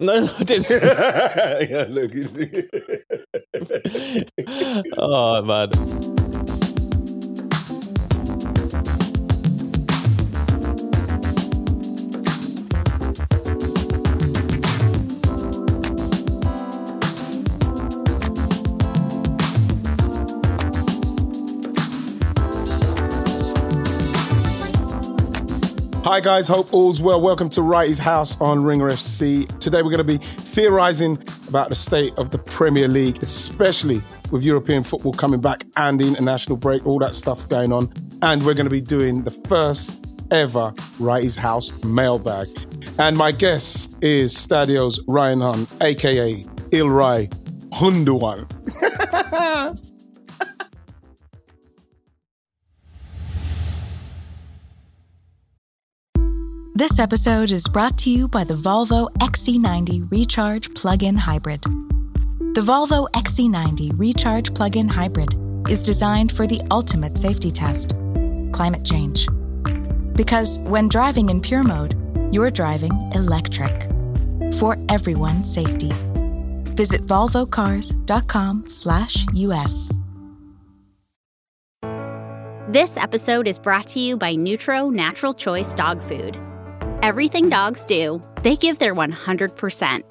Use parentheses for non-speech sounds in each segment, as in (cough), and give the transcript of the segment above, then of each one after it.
No, no, I didn't. (laughs) yeah, look. (laughs) oh man. Hi guys, hope all's well. Welcome to Wrighty's House on Ringer FC. Today we're going to be theorising about the state of the Premier League, especially with European football coming back and the international break, all that stuff going on. And we're going to be doing the first ever Wrighty's House mailbag. And my guest is Stadio's Ryan Hunn, aka Ilrai Hunduan. (laughs) This episode is brought to you by the Volvo XC90 Recharge Plug-in Hybrid. The Volvo XC90 Recharge Plug-in Hybrid is designed for the ultimate safety test, climate change. Because when driving in pure mode, you're driving electric. For everyone's safety. Visit volvocars.com/us. This episode is brought to you by Nutro Natural Choice Dog Food. Everything dogs do, they give their 100%.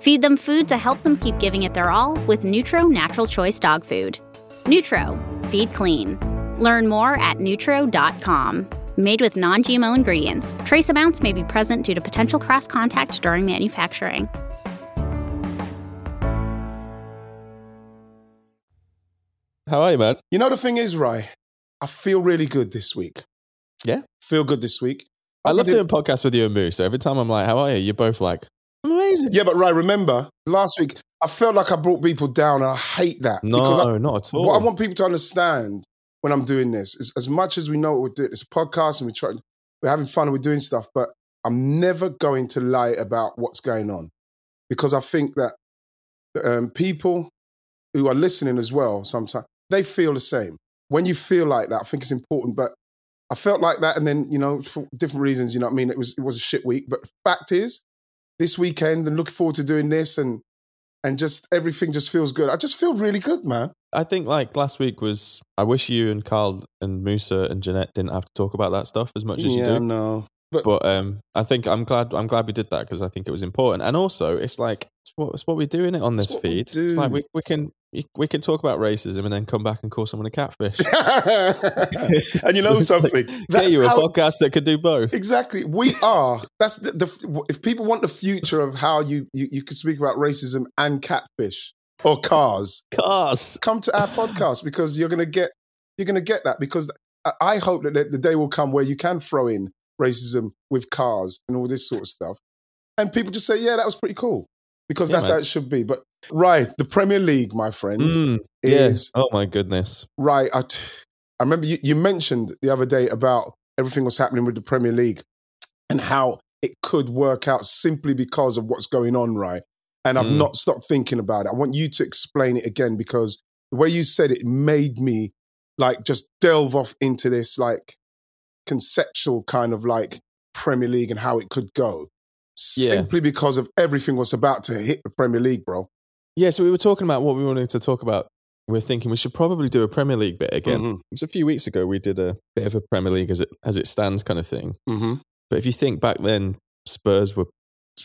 Feed them food to help them keep giving it their all with Nutro Natural Choice Dog Food. Nutro, feed clean. Learn more at nutro.com. Made with non GMO ingredients, trace amounts may be present due to potential cross contact during manufacturing. How are you, man? You know the thing is, Rye, I feel really good this week. Yeah? Feel good this week. I love did- doing podcasts with you and Moose. So every time I'm like, "How are you?" You're both like, "I'm amazing." Yeah, but right, remember last week I felt like I brought people down, and I hate that. No, I, not at all. what I want people to understand when I'm doing this is as much as we know what we're doing, it's a podcast and we try, we're having fun and we're doing stuff, but I'm never going to lie about what's going on because I think that um, people who are listening as well sometimes they feel the same. When you feel like that, I think it's important. But I felt like that, and then you know, for different reasons, you know what I mean. It was it was a shit week, but fact is, this weekend and looking forward to doing this and and just everything just feels good. I just feel really good, man. I think like last week was. I wish you and Carl and Musa and Jeanette didn't have to talk about that stuff as much as yeah, you do. no. But um, I think I'm glad. I'm glad we did that because I think it was important. And also, it's like it's what, it's what we do in it on this feed. It's like we, we can we can talk about racism and then come back and call someone a catfish. (laughs) and you know (laughs) something? Get you a how- podcast that could do both. Exactly. We are. That's the, the. If people want the future of how you, you you could speak about racism and catfish or cars, Cars. come to our podcast because you're gonna get you're gonna get that because I, hope that the day will come where you can throw in racism with cars and all this sort of stuff, and people just say, "Yeah, that was pretty cool," because Yeah, that's man. how it should be. But right, the Premier League, my friend, Mm, is yeah. Oh my goodness. right. I, t- I remember you, you mentioned the other day about everything was happening with the Premier League and how it could work out simply because of what's going on, right? And I've Mm. not stopped thinking about it. I want you to explain it again because the way you said it made me like just delve off into this like conceptual kind of like Premier League and how it could go. Yeah. Simply because of everything was about to hit the Premier League, bro. Yeah, so we were talking about what we wanted to talk about. We're thinking we should probably do a Premier League bit again. Mhm. It was a few weeks ago we did a bit of a Premier League as it as it stands kind of thing. Mm-hmm. But if you think back then, Spurs were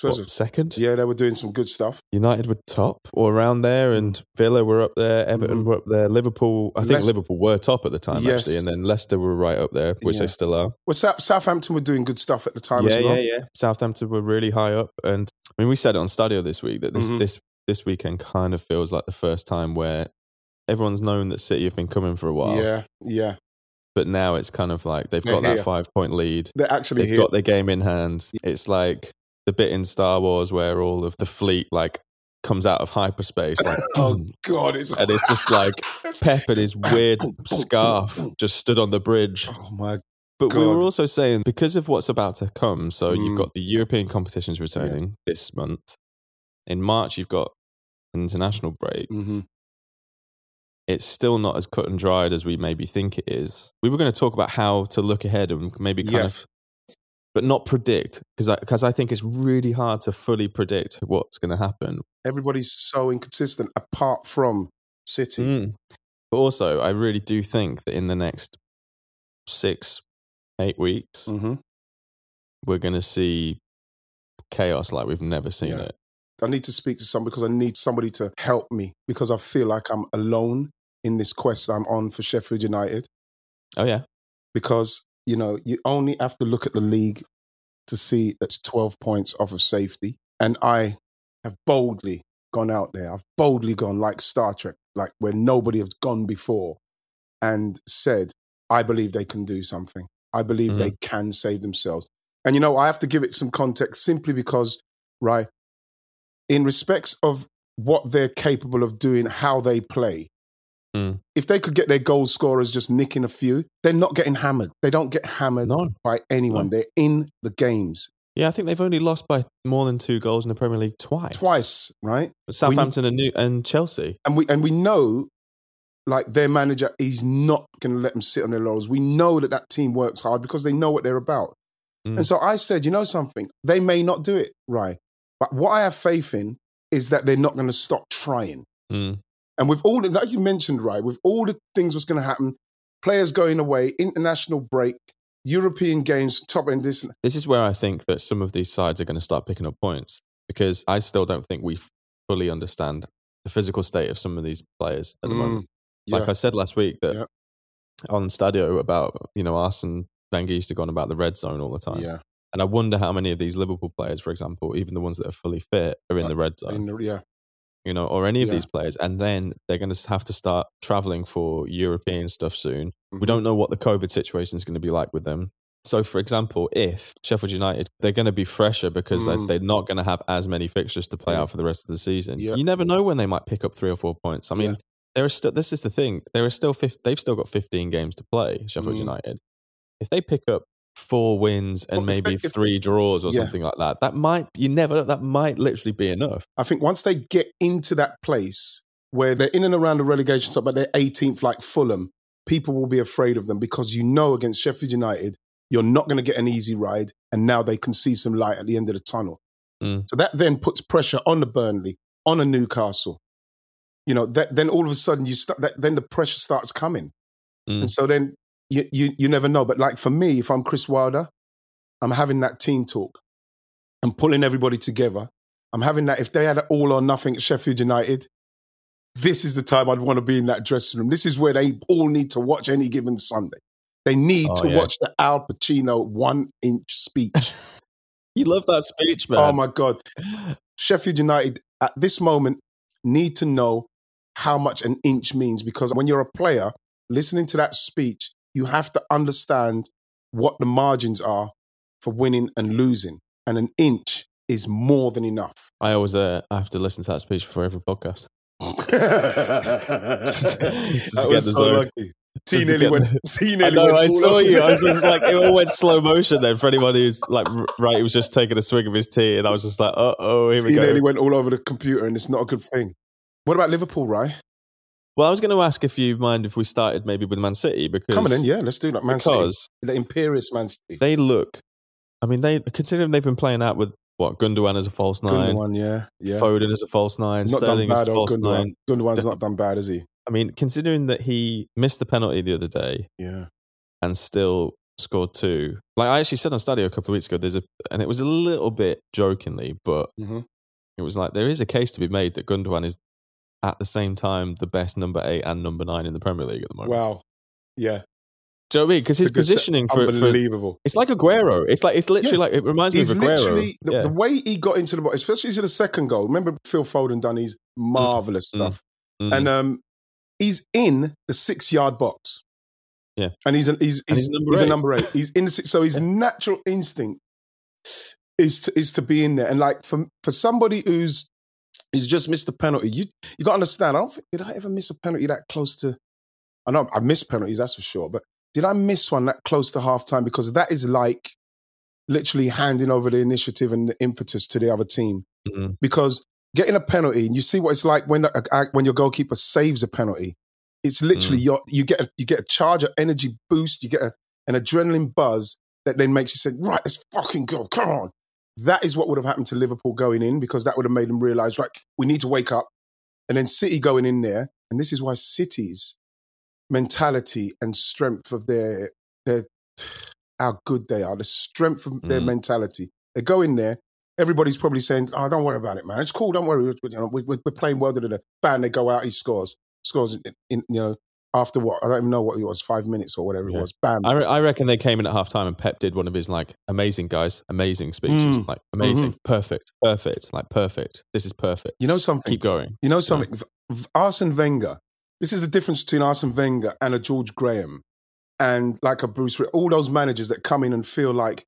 What, second. Yeah, they were doing some good stuff. United were top or around there, and Villa were up there. Everton Mhm. were up there. Liverpool, I think Leic- Liverpool were top at the time Yes. actually, and then Leicester were right up there, which Yeah. they still are. Well, South, Southampton were doing good stuff at the time yeah, as well. yeah, yeah. Southampton were really high up, and I mean, we said it on Stadio this week that this Mhm. this this weekend kind of feels like the first time where everyone's known that City have been coming for a while, Yeah, yeah. but now it's kind of like they've They're got that five point lead. They're actually They've here. got their game in hand. It's like the bit in Star Wars where all of the fleet like comes out of hyperspace, like (laughs) oh God, it's and it's just like (laughs) Pep and his weird scarf just stood on the bridge. Oh my But we were also saying because of what's about to come. So Mm. you've got the European competitions returning this month. In March, you've got an international break. hmm It's still not as cut and dried as we maybe think it is. We were going to talk about how to look ahead and maybe kind Yes. of but not predict because I, cause I think it's really hard to fully predict what's going to happen. Everybody's so inconsistent apart from City. Mm. But also, I really do think that in the next six, eight weeks, hmm we're going to see chaos like we've never seen Yeah. it. I need to speak to someone because I need somebody to help me because I feel like I'm alone in this quest I'm on for Sheffield United. Oh, yeah. Because, you know, you only have to look at the league to see that's 12 points off of safety. And I have boldly gone out there. I've boldly gone like Star Trek, like where nobody has gone before and said, I believe they can do something. I believe they mm-hmm. can save themselves. And, you know, I have to give it some context simply because, right, in respects of what they're capable of doing, how they play, Mm. if they could get their goal scorers just nicking a few, they're not getting hammered. They don't get hammered No. by anyone. No. They're in the games Yeah, I think they've only lost by more than two goals in the Premier League twice. twice, right? Southampton and, New- and Chelsea. And we and we know, like their manager is not going to let them sit on their laurels. We know that that team works hard because they know what they're about. Mm. And so I said, you know something, they may not do it right, but what I have faith in is that they're not going to stop trying. Mm. And with all the, like you mentioned, right, with all the things what's going to happen, players going away, international break, European games, top end this. This is where I think that some of these sides are going to start picking up points because I still don't think we fully understand the physical state of some of these players at the Mm, moment. yeah. Like I said last week that Yeah. on Stadio about, you know, and Wenger used to go on about the red zone all the time. Yeah, And I wonder how many of these Liverpool players, for example, even the ones that are fully fit, are in the red zone, the- yeah, you know, or any of Yeah. these players. And then they're going to have to start traveling for European stuff soon. Mhm. We don't know what the COVID situation is going to be like with them. So, for example, if Sheffield United, they're going to be fresher because they- Mm. they're not going to have as many fixtures to play Yeah. out for the rest of the season. Yeah. You never know when they might pick up three or four points. I mean, there are still. This is the thing. There are still. 50, they've still got fifteen games to play. Sheffield Mm. United. If they pick up four wins and Well, maybe if- three draws or Yeah. something like that, that might you never. That might literally be enough. I think once they get into that place where they're in and around the relegation spot, but they're 18th like Fulham, people will be afraid of them because you know against Sheffield United, you're not going to get an easy ride. And now they can see some light at the end of the tunnel. Mm. So that then puts pressure on the Burnley, on a Newcastle. You know, that, then all of a sudden you start, that, then the pressure starts coming. Mm. And so then you, you, you never know. But like for me, if I'm Chris Wilder, I'm having that team talk. I'm pulling everybody together. I'm having that. If they had an all or nothing at Sheffield United, this is the time I'd want to be in that dressing room. This is where they all need to watch any given Sunday. They need Oh, to yeah. watch the Al Pacino one inch speech. (laughs) You love that speech, man. oh my God. Sheffield United at this moment need to know how much an inch means because when you're a player listening to that speech, you have to understand what the margins are for winning and losing. And an inch is more than enough. I always uh, I have to listen to that speech before every podcast. (laughs) that was so lucky. T nearly went. T I nearly know. went I saw you. I was just like, it all went (laughs) slow motion. Then for anybody who's like, right, he was just taking a swig of his tea, and I was just like, uh oh, here we T go. He nearly went all over the computer, and it's not a good thing. What about Liverpool, right? Well, I was going to ask if you mind if we started maybe with Man City because Coming in, yeah, let's do that. Man City, because the imperious Man City. they look. I mean, they considering they've been playing out with what Gundogan as a false nine, Gundogan, yeah, yeah. Foden as a false nine, not done Sterling as bad, a old false Gundogan. nine. Gundogan's not done bad, is he? I mean, considering that he missed the penalty the other day Yeah. and still scored two. Like I actually said on Stadio a couple of weeks ago, there's a, and it was a little bit jokingly, but Mhm. it was like there is a case to be made that Gundogan is at the same time the best number eight and number nine in the Premier League at the moment. Wow. Yeah. Do you know what I mean? Because his a positioning for, for unbelievable. it's like Aguero. It's like it's literally Yeah. like it reminds He's me of Aguero. literally the, yeah. the way he got into the box, especially to the second goal. Remember Phil Foden done his marvelous Mm. stuff, Mm. and um, he's in the six yard box. Yeah. and he's an, he's he's, he's number he's a number eight. He's in the six, so his natural instinct is to is to be in there. And like for for somebody who's who's just missed a penalty, you you got to understand. I don't think did I ever miss a penalty that close to. I know I missed penalties, that's for sure. But did I miss one that close to half time? Because that is like literally handing over the initiative and the impetus to the other team. Mhm. Because getting a penalty, and you see what it's like when a- when your goalkeeper saves a penalty. It's literally Mm. your, you get a, you get a charge of energy boost, you get a, an adrenaline buzz, that then makes you say, right, let's fucking go, come on. That is what would have happened to Liverpool going in because that would have made them realise, right, we need to wake up. And then City going in there, and this is why City's mentality and strength of their their how good they are, the strength of their Mm. mentality. They go in there. Everybody's probably saying, "Oh, don't worry about it, man. It's cool. Don't worry. You know, we, we're playing well." Da, da, da. Bang! They go out. He scores. Scores. In, in, you know, after what? I don't even know what it was. Five minutes or whatever Yeah. it was. Bam. I, re- I reckon they came in at half time and Pep did one of his like amazing guys, amazing speeches, Mm. like amazing, perfect, perfect, like perfect. This is perfect. you know something? Keep going. You know something? V- Arsene Wenger. This is the difference between Arsene Wenger and a George Graham, and like a Bruce. All those managers that come in and feel like,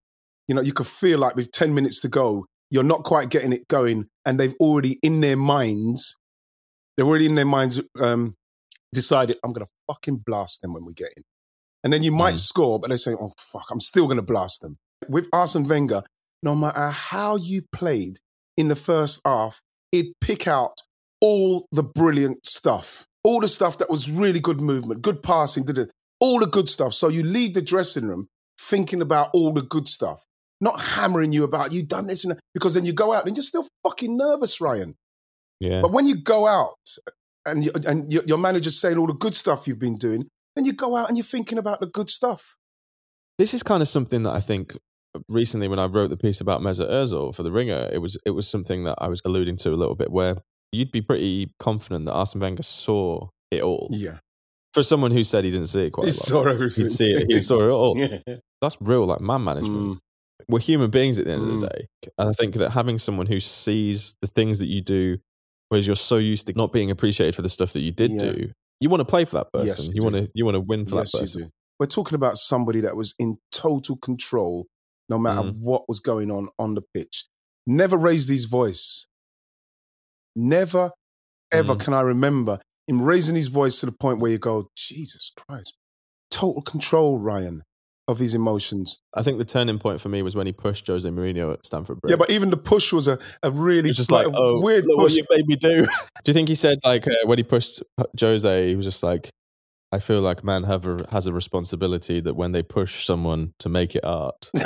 you know, you could feel like with ten minutes to go, you're not quite getting it going, and they've already in their minds, they're already in their minds um, decided, I'm gonna fucking blast them when we get in, and then you might Mm. score, but they say, oh fuck, I'm still gonna blast them. With Arsene Wenger, no matter how you played in the first half, it'd pick out all the brilliant stuff, all the stuff that was really good movement, good passing, did it, all the good stuff. So you leave the dressing room thinking about all the good stuff, not hammering you about you done this and that, because then you go out and you're still fucking nervous, Ryan. Yeah. But when you go out and you, and your, your manager's saying all the good stuff you've been doing, then you go out and you're thinking about the good stuff. this is kind of something that I think recently when I wrote the piece about Mesut Ozil for the Ringer, it was it was something that I was alluding to a little bit where you'd be pretty confident that Arsene Wenger saw it all. Yeah, For someone who said he didn't see it quite he a lot. saw everything. He'd see it, he saw it all. (laughs) yeah. That's real like man management. Mm. We're human beings at the end of the Mm. day. And I think that having someone who sees the things that you do, whereas you're so used to not being appreciated for the stuff that you did Yeah. do, you want to play for that person. Yes, you you want to you want to win for Yes, that person. We're talking about somebody that was in total control, no matter Mm. what was going on on the pitch. Never raised his voice. Never, ever Mm. can I remember him raising his voice to the point where you go, Jesus Christ. Total control, Ryan, of his emotions. I think the turning point for me was when he pushed Jose Mourinho at Stamford Bridge. Yeah, but even the push was a, a really It's just like, a oh, weird look what push. you made me do. (laughs) do you think he said like uh, when he pushed Jose, he was just like, I feel like man have a, has a responsibility that when they push someone to make it art, (laughs) it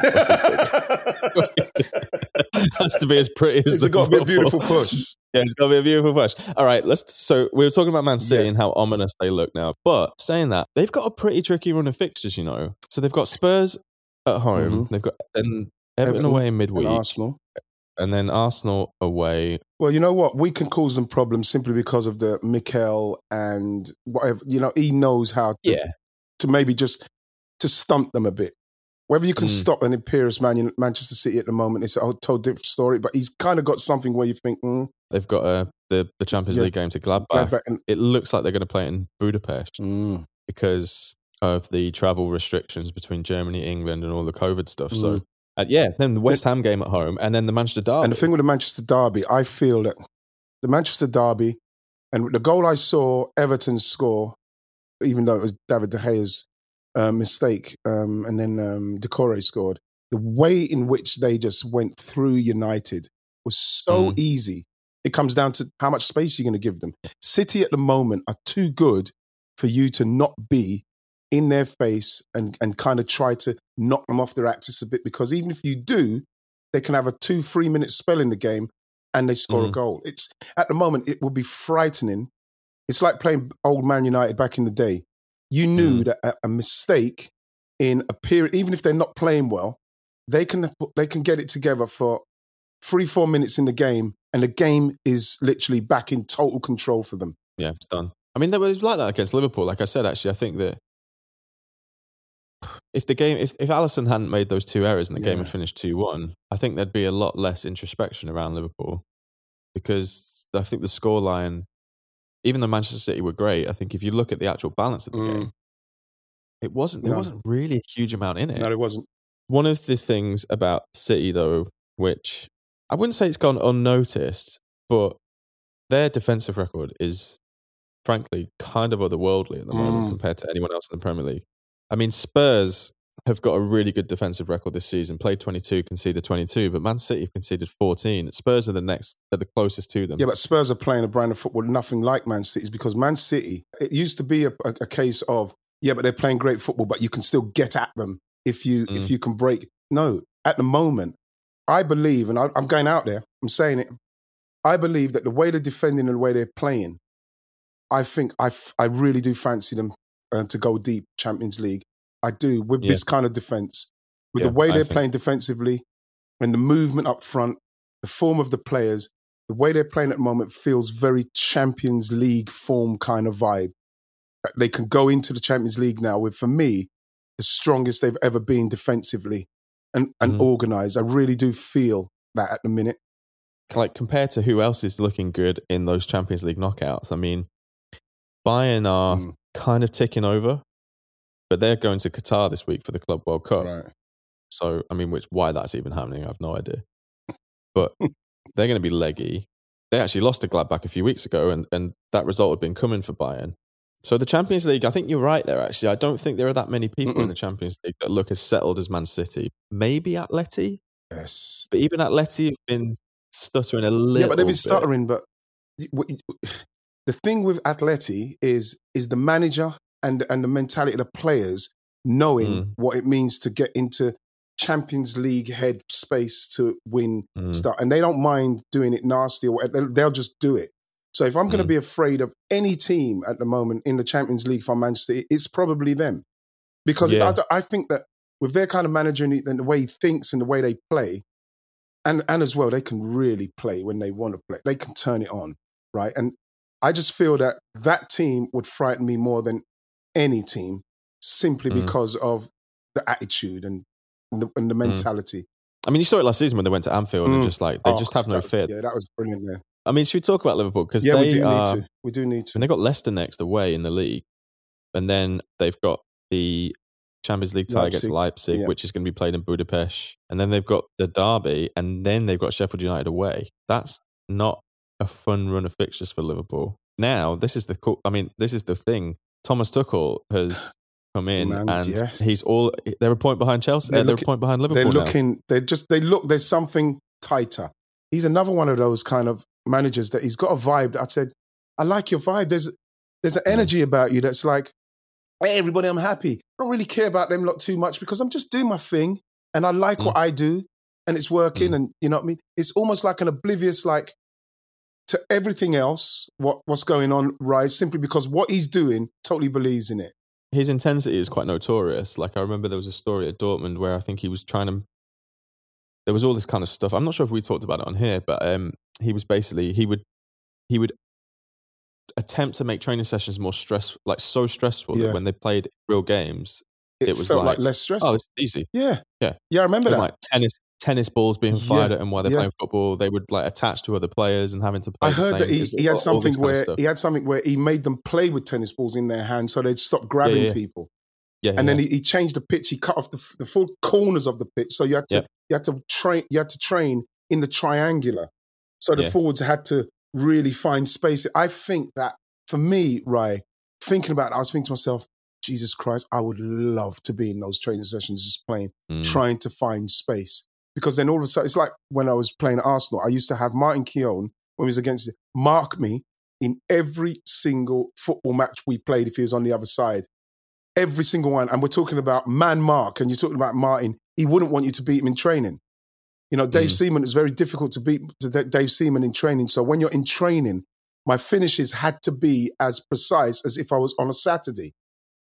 has to be as pretty as it's got to be a beautiful push. Yeah, it's got to be a beautiful push. All right, let's. So we were talking about Man City Yes. and how ominous they look now. But saying that, they've got a pretty tricky run of fixtures, you know. So they've got Spurs at home. Mm-hmm. They've got then Everton, Everton away midweek, Arsenal. And then Arsenal away. Well, you know what? We can cause them problems simply because of the Mikel and whatever. You know, he knows how to, Yeah, to maybe just to stump them a bit. Whether you can Mm. stop an imperious Man Manchester City at the moment is a whole different story. But he's kind of got something where you think, mm, they've got uh, the the Champions Yeah. League game to Gladbach. Gladbach and It looks like they're going to play it in Budapest mm, because of the travel restrictions between Germany, England, and all the COVID stuff. So. Uh, yeah, then the West Ham game at home, and then the Manchester Derby. and the thing with the Manchester Derby, I feel that the Manchester Derby and the goal I saw Everton score, even though it was David De Gea's uh, mistake, um, and then um, Decore scored. The way in which they just went through United was so Mm. easy. It comes down to how much space you're going to give them. City at the moment are too good for you to not be in their face and, and kind of try to knock them off their axis a bit because even if you do, they can have a two, three minute spell in the game and they score a Mhm. goal. It's at the moment it would be frightening. It's like playing old Man United back in the day. You knew that a, a mistake in a period, even if they're not playing well, they can they can get it together for three, four minutes in the game, and the game is literally back in total control for them. Yeah, it's done. I mean, there was like that against Liverpool. Like I said, actually, I think that if the game, if, if Alisson hadn't made those two errors and the game Yeah. had finished 2 1, I think there'd be a lot less introspection around Liverpool because I think the scoreline, even though Manchester City were great, I think if you look at the actual balance of the Mm. game, it wasn't, there No. wasn't really a huge amount in it. No, it wasn't. One of the things about City, though, which I wouldn't say it's gone unnoticed, but their defensive record is frankly kind of otherworldly at the moment Mm. compared to anyone else in the Premier League. I mean, Spurs have got a really good defensive record this season. Played 22, conceded 22, but Man City have conceded 14. Spurs are the next, are the closest to them. Yeah, but Spurs are playing a brand of football nothing like Man City's because Man City, it used to be a, a, a case of, yeah, but they're playing great football, but you can still get at them if you Mm. if you can break. No, at the moment, I believe, and I, I'm going out there. I'm saying it. I believe that the way they're defending and the way they're playing, I think I f- I really do fancy them uh, to go deep Champions League. I do with Yeah. this kind of defense, with Yeah, the way they're playing defensively, and the movement up front, the form of the players, the way they're playing at the moment feels very Champions League form kind of vibe. They can go into the Champions League now with, for me, the strongest they've ever been defensively and, and Mhm. organized. I really do feel that at the minute. like compared to who else is looking good in those Champions League knockouts. I mean, Bayern are Mm. Kind of ticking over, but they're going to Qatar this week for the Club World Cup. Right. So, I mean, which why that's even happening, I have no idea. But they're going to be leggy. They actually lost to Gladbach a few weeks ago, and, and that result had been coming for Bayern. So the Champions League, I think you're right there. Actually, I don't think there are that many people in Mm-mm. the Champions League that look as settled as Man City. Maybe Atleti, Yes. but even Atleti have been stuttering a little. Yeah, but they've been bit. stuttering. But the thing with Atleti is is the manager and and the mentality of the players knowing Mm. what it means to get into Champions League head space to win Mm. stuff, and they don't mind doing it nasty or. They'll just do it. So if I'm going to Mm. be afraid of any team at the moment in the Champions League for Manchester, it's probably them, because Yeah. I, I think that with their kind of manager and the- way he thinks and the way they play, and and as well, they can really play when they want to play. They can turn it on, right? And I just feel that that team would frighten me more than any team, simply Mm. because of the attitude and the, and the mentality. I mean, you saw it last season when they went to Anfield and Mm. just like they Oh, just have no fear. Yeah, that was brilliant. There. I mean, should we talk about Liverpool because Yeah, they we do are, need to. We do need to. and they got Leicester next away in the league, and then they've got the Champions League tie against Leipzig. Leipzig, Yeah. which is going to be played in Budapest, and then they've got the derby, and then they've got Sheffield United away. That's not a fun run of fixtures for Liverpool. Now, this is the cool. I mean, this is the thing. Thomas Tuchel has come in, Man, and yes. he's all. They're a point behind Chelsea. They're They're, looking- a point behind Liverpool. They're now. looking. They're just. They look. There's something tighter. He's another one of those kind of managers that he's got a vibe that I said, I like your vibe. There's there's an Mm. energy about you that's like, hey, everybody, I'm happy. I don't really care about them lot too much because I'm just doing my thing and I like Mm. what I do and it's working and you know what I mean. It's almost like an oblivious like to everything else what what's going on right simply because what he's doing totally believes in it. his intensity is quite notorious. Like I remember there was a story at Dortmund where I think he was trying to. There was all this kind of stuff. I'm not sure if we talked about it on here, but um, he was basically he would he would attempt to make training sessions more stress, like so stressful Yeah. that when they played real games, It, It was felt like, like, less stressful. oh, it's easy. yeah, Yeah. yeah. I remember that. like tennis tennis balls being fired Yeah, at them while they're yeah. playing football. They would like attach to other players and having to play. I heard that he, he had all- something where he had something where he made them play with tennis balls in their hands so they'd stop grabbing yeah. people. yeah, And then he, he changed the pitch. He cut off the, the full corners of the pitch, so you had to you had to train you had to train in the triangular. So the forwards had to really find space. I think that for me, right, thinking about it, I was thinking to myself, Jesus Christ, I would love to be in those training sessions, just playing, Mm. trying to find space. Because then all of a sudden, it's like when I was playing at Arsenal, I used to have Martin Keown, when he was against mark me in every single football match we played if he was on the other side. Every single one. And we're talking about man mark, and you're talking about Martin. He wouldn't want you to beat him in training. You know, Dave Mm. Seaman is very difficult to beat Dave Seaman in training. So when you're in training, my finishes had to be as precise as if I was on a Saturday.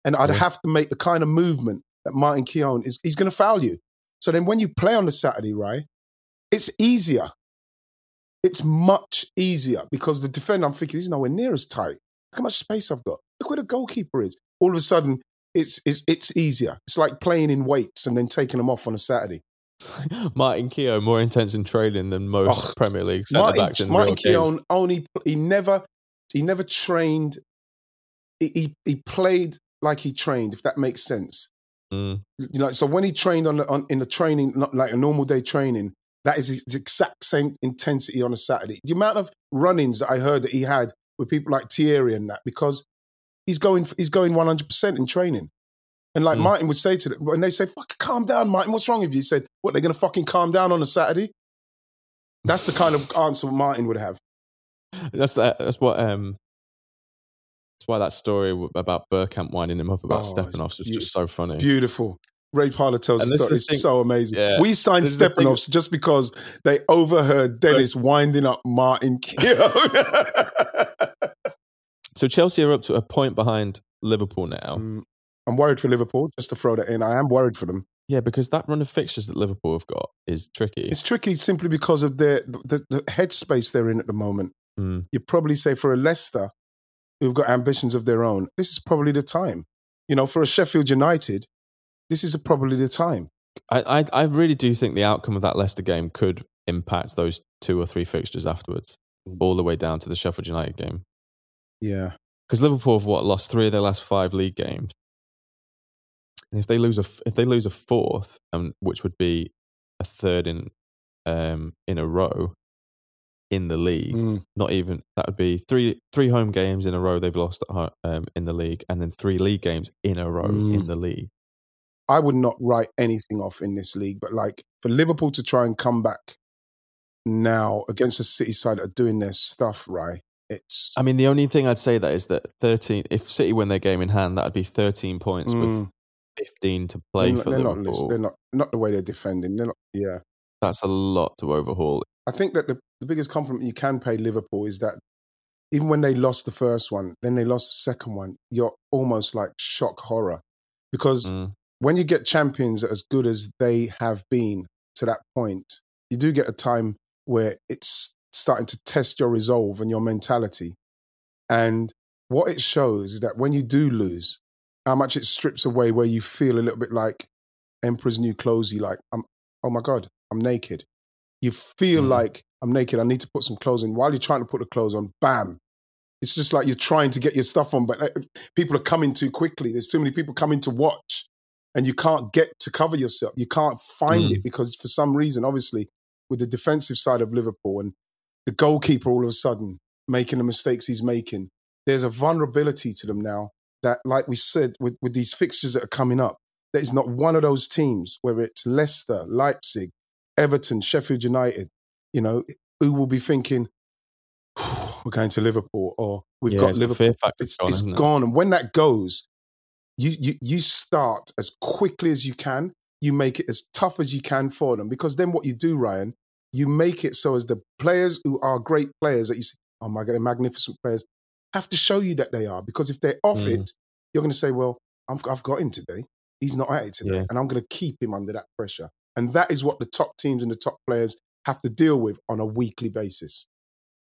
And I'd Yeah. have to make the kind of movement that Martin Keown is, he's going to foul you. So then when you play on the Saturday, right, it's easier. It's much easier because the defender, I'm thinking, he's nowhere near as tight. Look how much space I've got. Look where the goalkeeper is. All of a sudden, it's, it's, it's easier. It's like playing in weights and then taking them off on a Saturday. (laughs) Martin Keown more intense in training than most Oh, Premier League centre backs in Martin real. Keown only he never he never trained. He, he he played like he trained, if that makes sense. Mm. You know, so when he trained on the on in the training, not like a normal day training, that is the exact same intensity on a Saturday. The amount of run-ins that I heard that he had with people like Thierry and that, because he's going he's going one hundred percent in training. And like Mm. Martin would say to them, and they say, "Fuck, calm down, Martin. What's wrong with you?" He said, "What? They're gonna fucking calm down on a Saturday?" That's the kind of (laughs) answer Martin would have. That's that, that's what um that's why that story about Bergkamp winding him up about Oh, Stepanovs is just so funny. Beautiful, Ray Parlour tells And us this is the it's thing- so amazing. Yeah. We signed This is the Stepanovs just because they overheard Dennis winding up Martin (laughs) Keown. So Chelsea are up to a point behind Liverpool now. Mm, I'm worried for Liverpool, just to throw that in. I am worried for them. Yeah, because that run of fixtures that Liverpool have got is tricky. It's tricky simply because of their the, the headspace they're in at the moment. Mm. You probably say for a Leicester who've got ambitions of their own, this is probably the time. You know, for a Sheffield United, this is probably the time. I, I I really do think the outcome of that Leicester game could impact those two or three fixtures afterwards, all the way down to the Sheffield United game. Yeah. Because Liverpool have what lost three of their last five league games. And if they lose a if they lose a fourth, um, which would be a third in um in a row in the league, Mm. not even that would be three three home games in a row they've lost at ho- um, in the league, and then three league games in a row Mm. in the league. I would not write anything off in this league, but like for Liverpool to try and come back now against a City side that are doing their stuff, right? It's I mean, the only thing I'd say that is that thirteen. If City win their game in hand, that'd be thirteen points with Mm. fifteen to play they're, for they're not Liverpool. list- they're not not the way they're defending. They're not. Yeah, That's a lot to overhaul. I think that the, the biggest compliment you can pay Liverpool is that even when they lost the first one, then they lost the second one. You're almost like shock horror because Mm. when you get champions as good as they have been to that point, you do get a time where it's starting to test your resolve and your mentality. And what it shows is that when you do lose, how much it strips away where you feel a little bit like Emperor's New Clothes. You like, I'm, oh my God, I'm naked. You feel Mm. like I'm naked. I need to put some clothes on. While you're trying to put the clothes on, bam. It's just like you're trying to get your stuff on, but uh, people are coming too quickly. There's too many people coming to watch, and you can't get to cover yourself. You can't find Mm. it because for some reason, obviously, with the defensive side of Liverpool and the goalkeeper all of a sudden making the mistakes he's making, there's a vulnerability to them now that, like we said, with, with these fixtures that are coming up, there is not one of those teams, whether it's Leicester, Leipzig, Everton, Sheffield United, you know, who will be thinking, we're going to Liverpool or we've Yeah, got it's Liverpool. It's, gone, it's isn't it? And when that goes, you, you, you start as quickly as you can. You make it as tough as you can for them because then what you do, Ryan, you make it so as the players who are great players that you see, oh my God, they're magnificent players, have to show you that they are because if they're off Mm. it, you're going to say, well, I've, I've got him today. He's not at it today. Yeah. And I'm going to keep him under that pressure. And that is what the top teams and the top players have to deal with on a weekly basis.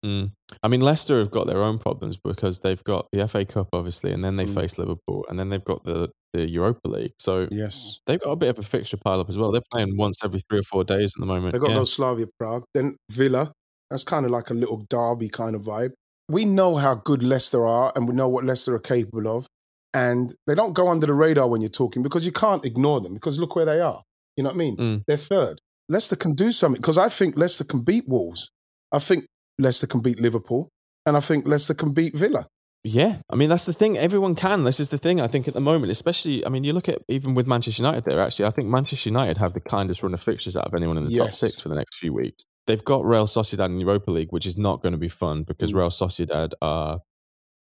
Mm. I mean, Leicester have got their own problems because they've got the FA Cup, obviously, and then they Mm. face Liverpool, and then they've got the, the Europa League. So Yes. they've got a bit of a fixture pile up as well. They're playing once every three or four days at the moment. They've got yeah. those Slavia Prague, then Villa. That's kind of like a little derby kind of vibe. We know how good Leicester are, and we know what Leicester are capable of. And they don't go under the radar when you're talking because you can't ignore them. Because look where they are. You know what I mean? Mm. They're third. Leicester can do something because I think Leicester can beat Wolves. I think Leicester can beat Liverpool, and I think Leicester can beat Villa. Yeah, I mean that's the thing. Everyone can. This is the thing. I think at the moment, especially, I mean, you look at even with Manchester United. There, actually, I think Manchester United have the kindest run of fixtures out of anyone in the top six for the next few weeks. They've got Real Sociedad in Europa League, which is not going to be fun because Mm. Real Sociedad are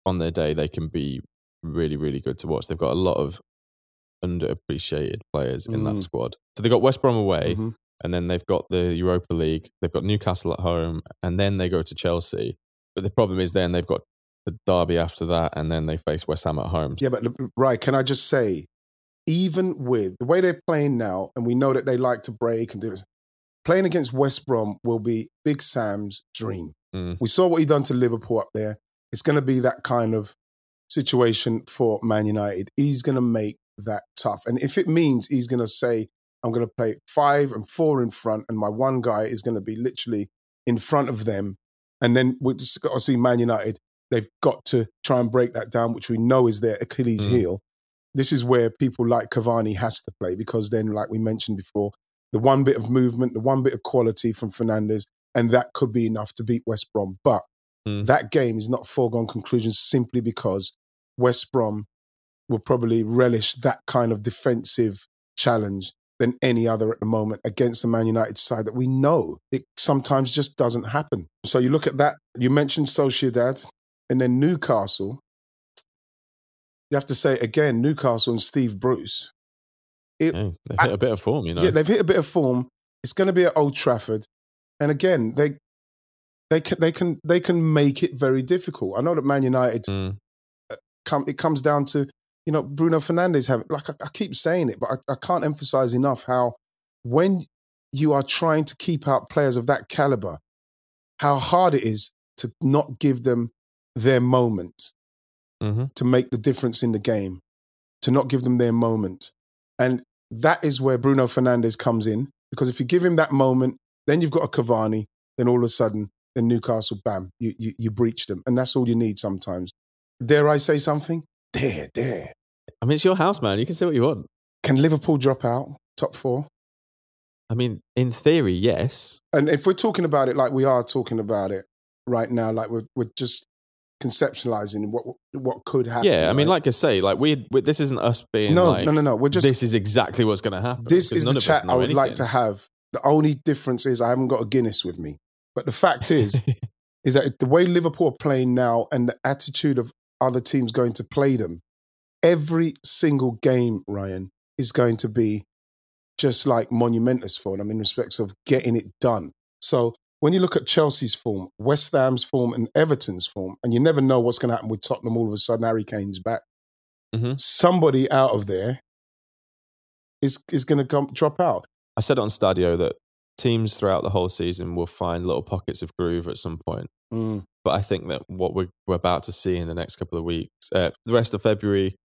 on their day. They can be really, really good to watch. They've got a lot of underappreciated players in that Mm. squad. So they've got West Brom away, Mhm. And then they've got the Europa League. They've got Newcastle at home, and then they go to Chelsea. But the problem is, then they've got the derby after that, and then they face West Ham at home. Yeah, but right, can I just say, even with the way they're playing now, and we know that they like to break and do this, playing against West Brom will be Big Sam's dream. Mm. We saw what he done to Liverpool up there. It's going to be that kind of situation for Man United. He's going to make that tough, and if it means he's going to say, "I'm going to play five and four in front, and my one guy is going to be literally in front of them," and then we just got to see Man United they've got to try and break that down, which we know is their Achilles Mm. heel. This is where people like Cavani has to play because then, like we mentioned before, the one bit of movement, the one bit of quality from Fernandes, and that could be enough to beat West Brom. But Mm. that game is not foregone conclusion simply because West Brom will probably relish that kind of defensive challenge than any other at the moment against the Man United side that we know it sometimes just doesn't happen. So you look at that, you mentioned Sociedad and then Newcastle. You have to say again, Newcastle and Steve Bruce. It, Yeah, they've hit a bit of form, you know. yeah, they've hit a bit of form. It's going to be at Old Trafford, and again, they they can they can they can make it very difficult. I know that Man United Mm. come it comes down to you know Bruno Fernandes have like I, I keep saying it, but I, I can't emphasize enough how when you are trying to keep out players of that caliber, how hard it is to not give them their moment hmm to make the difference in the game, to not give them their moment. And that is where Bruno Fernandes comes in. Because if you give him that moment, then you've got a Cavani, then all of a sudden, then Newcastle, bam, you, you, you breach them. And that's all you need sometimes. Dare I say something? Dare, dare. I mean, it's your house, man. You can say what you want. Can Liverpool drop out, top four? I mean, in theory, yes. And if we're talking about it like we are talking about it right now, like we're, we're just conceptualizing what what could happen. Yeah, I mean, right? like I say, like we, we this isn't us being no, like, no, no, no. We're just this is exactly what's going to happen. this is the chat I would like to have. The only difference is I haven't got a Guinness with me. But the fact is, (laughs) is that the way Liverpool are playing now and the attitude of other teams going to play them, every single game, Ryan, is going to be just like monumentous for them in respects of getting it done. So when you look at Chelsea's form, West Ham's form, and Everton's form, and you never know what's going to happen with Tottenham all of a sudden, Harry Kane's back. Mhm. Somebody out of there is, is going to come, drop out. I said on Stadio that teams throughout the whole season will find little pockets of groove at some point. Mm. But I think that what we're, we're about to see in the next couple of weeks, uh, the rest of February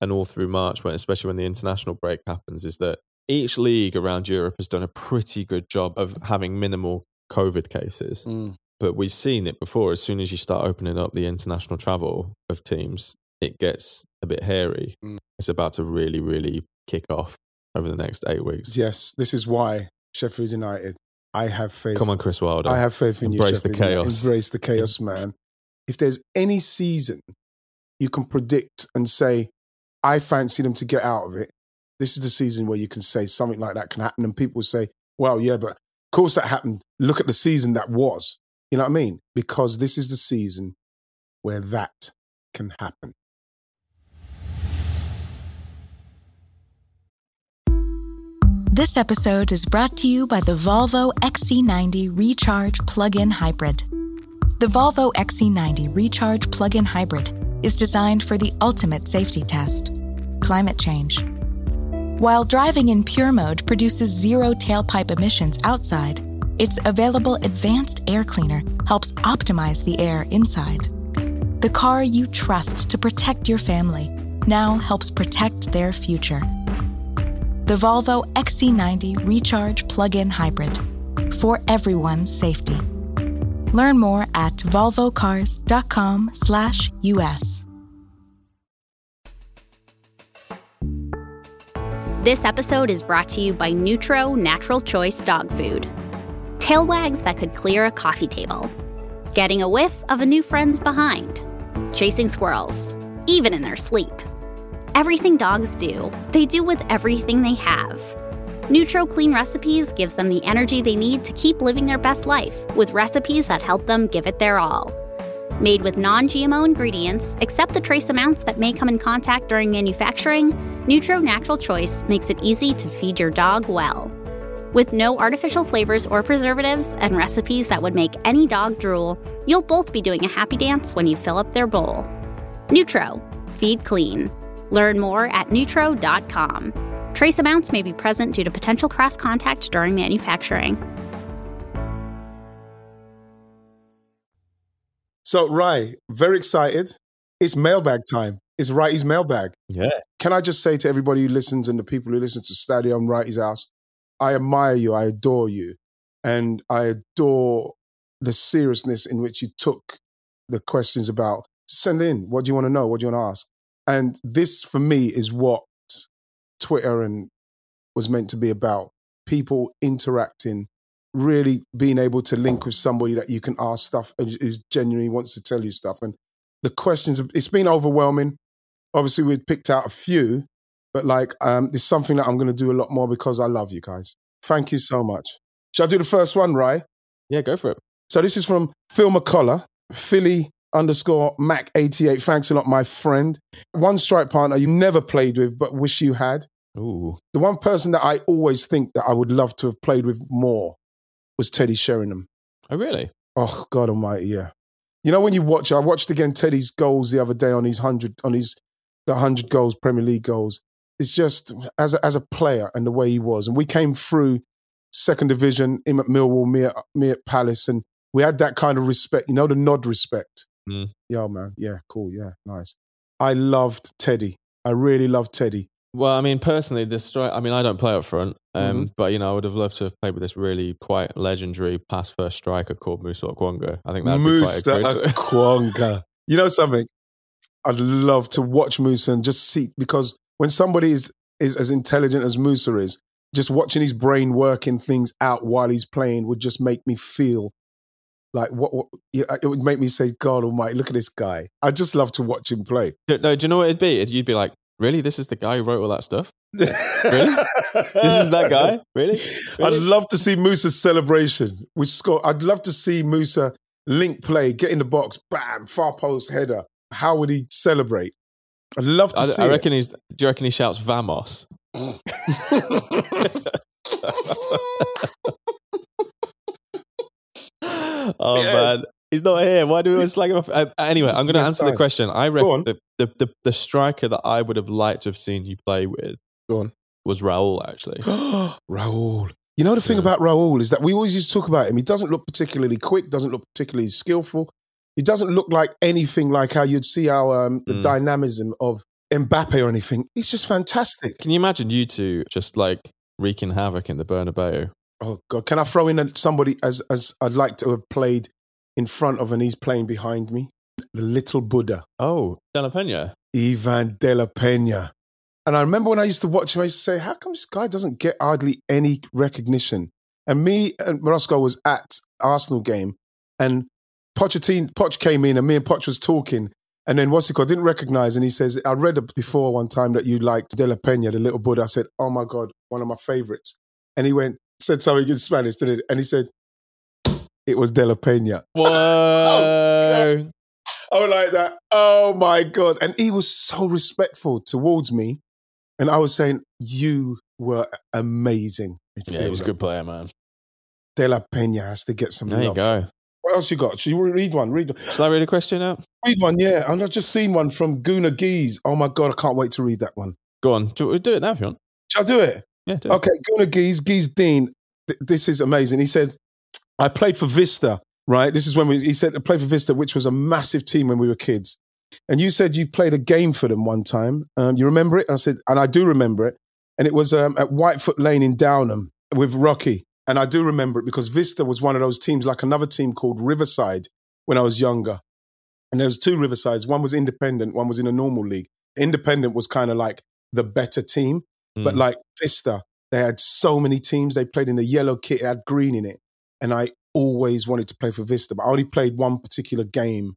and all through March, when, especially when the international break happens, is that each league around Europe has done a pretty good job of having minimal COVID cases. Mm. But we've seen it before. As soon as you start opening up the international travel of teams, it gets a bit hairy. Mm. It's about to really, really kick off over the next eight weeks. Yes, this is why Sheffield United. I have faith. Come on, Chris Wilder. I have faith in Embrace you. the chaos. Embrace the chaos, (laughs) man. If there's any season you can predict and say, I fancy them to get out of it, this is the season where you can say something like that can happen. And people say, well, yeah, but of course that happened. Look at the season that was. You know what I mean? Because this is the season where that can happen. This episode is brought to you by the Volvo XC90 Recharge Plug-in Hybrid. The Volvo XC90 Recharge Plug-in Hybrid is designed for the ultimate safety test, climate change. While driving in pure mode produces zero tailpipe emissions outside, its available advanced air cleaner helps optimize the air inside. The car you trust to protect your family now helps protect their future. The Volvo XC90 Recharge Plug-in Hybrid for everyone's safety. Learn more at volvocars.com/slash US. This episode is brought to you by Nutro Natural Choice Dog Food. Tail wags that could clear a coffee table. Getting a whiff of a new friend's behind. Chasing squirrels, even in their sleep. Everything dogs do, they do with everything they have. Nutro Clean Recipes gives them the energy they need to keep living their best life with recipes that help them give it their all. Made with non GMO ingredients, except the trace amounts that may come in contact during manufacturing, Nutro Natural Choice makes it easy to feed your dog well. With no artificial flavors or preservatives and recipes that would make any dog drool, you'll both be doing a happy dance when you fill up their bowl. Nutro, feed clean. Learn more at nutro.com. Trace amounts may be present due to potential cross contact during manufacturing. So, Rai, very excited. It's mailbag time. It's Wrighty's mailbag. Yeah. Can I just say to everybody who listens and the people who listen to Stadio on Wrighty's House, I admire you. I adore you. And I adore the seriousness in which you took the questions about send in. What do you want to know? What do you want to ask? And this, for me, is what Twitter and was meant to be about. People interacting, really being able to link with somebody that you can ask stuff and who genuinely wants to tell you stuff. And the questions, it's been overwhelming. Obviously, we picked out a few, but like, um, it's something that I'm going to do a lot more because I love you guys. Thank you so much. Shall I do the first one, Rye? Yeah, go for it. So this is from Phil McCullough, Philly underscore Mac88. Thanks a lot, my friend. One strike partner you never played with, but wish you had. Ooh. The one person that I always think that I would love to have played with more was Teddy Sheringham. Oh, really? Oh God Almighty, yeah. You know when you watch, I watched again Teddy's goals the other day on his hundred on his the hundred goals Premier League goals. It's just as a, as a player and the way he was, and we came through second division, him at Millwall, me at, me at Palace, and we had that kind of respect. You know, the nod respect. Mm. Yeah, man. Yeah, cool. Yeah, nice. I loved Teddy. I really loved Teddy. Well, I mean, personally, this strike. I mean, I don't play up front, um, Mhm. but you know, I would have loved to have played with this really quite legendary pass first striker called Musa Okwonga. I think that Musa quite. (laughs) Okwonga. You know something? I'd love to watch Musa and just see because when somebody is is as intelligent as Musa is, just watching his brain working things out while he's playing would just make me feel like what, what it would make me say, God Almighty, look at this guy. I just love to watch him play. no, do you know what it'd be? You'd be like, really? This is the guy who wrote all that stuff. Really? This is that guy? Really? (laughs) I'd love to see Musa's celebration. We score. I'd love to see Musa link play, get in the box, bam, far post header. How would he celebrate? I'd love to I, see. I it. reckon he's. Do you reckon he shouts "Vamos"? (laughs) (laughs) (laughs) oh Yes. man, he's not here. Why do we always slag him off? Uh, anyway, I'm going to answer the question. I reckon the, the, the the striker that I would have liked to have seen you play with Go on. was Raul. Actually, (gasps) Raul. You know the thing Yeah. about Raul is that we always used to talk about him. He doesn't look particularly quick, doesn't look particularly skillful. He doesn't look like anything like how you'd see our um, the Mm. dynamism of Mbappe or anything. He's just fantastic. can you imagine you two just like wreaking havoc in the Bernabeu? Oh God, can I throw in somebody as as I'd like to have played in front of and he's playing behind me? The little Buddha, Oh, De La Pena. Ivan De La Pena. And I remember when I used to watch him, I used to say, "How come this guy doesn't get hardly any recognition?" And me and Morosco was at Arsenal game, and Pochettino Poch came in, and me and Poch was talking. And then what's it called? Didn't recognize, and he says, "I read before one time that you liked De La Pena, the little Buddha." I said, "Oh my god, one of my favorites." And he went, said something in Spanish, did it? And he said, "It was De La Pena." Whoa! (laughs) Oh, I was oh, like that. Oh my God. And he was so respectful towards me. And I was saying, You were amazing. yeah, he was a good player, man. De La Pena has to get some There you go. What else you got? Should you read one? Read, one. Shall I read a question out? read one, yeah. And I've just seen one from Guna Geese. Oh my God, I can't wait to read that one. Go on. Do, do it now if you want. Shall I do it? Yeah. Okay, Guna Geese, Geese Dean. th- this is amazing. He said, I played for Vista, right? This is when we, he said, I played for Vista, which was a massive team when we were kids. And you said you played a game for them one time. Um, you remember it? I said, and I do remember it. And it was um, at Whitefoot Lane in Downham with Rocky. And I do remember it because Vista was one of those teams, like another team called Riverside when I was younger. And there was two Riversides. One was independent, one was in a normal league. Independent was kind of like the better team. But Mm. like Vista, they had so many teams. They played in the yellow kit, it had green in it. And I always wanted to play for Vista, but I only played one particular game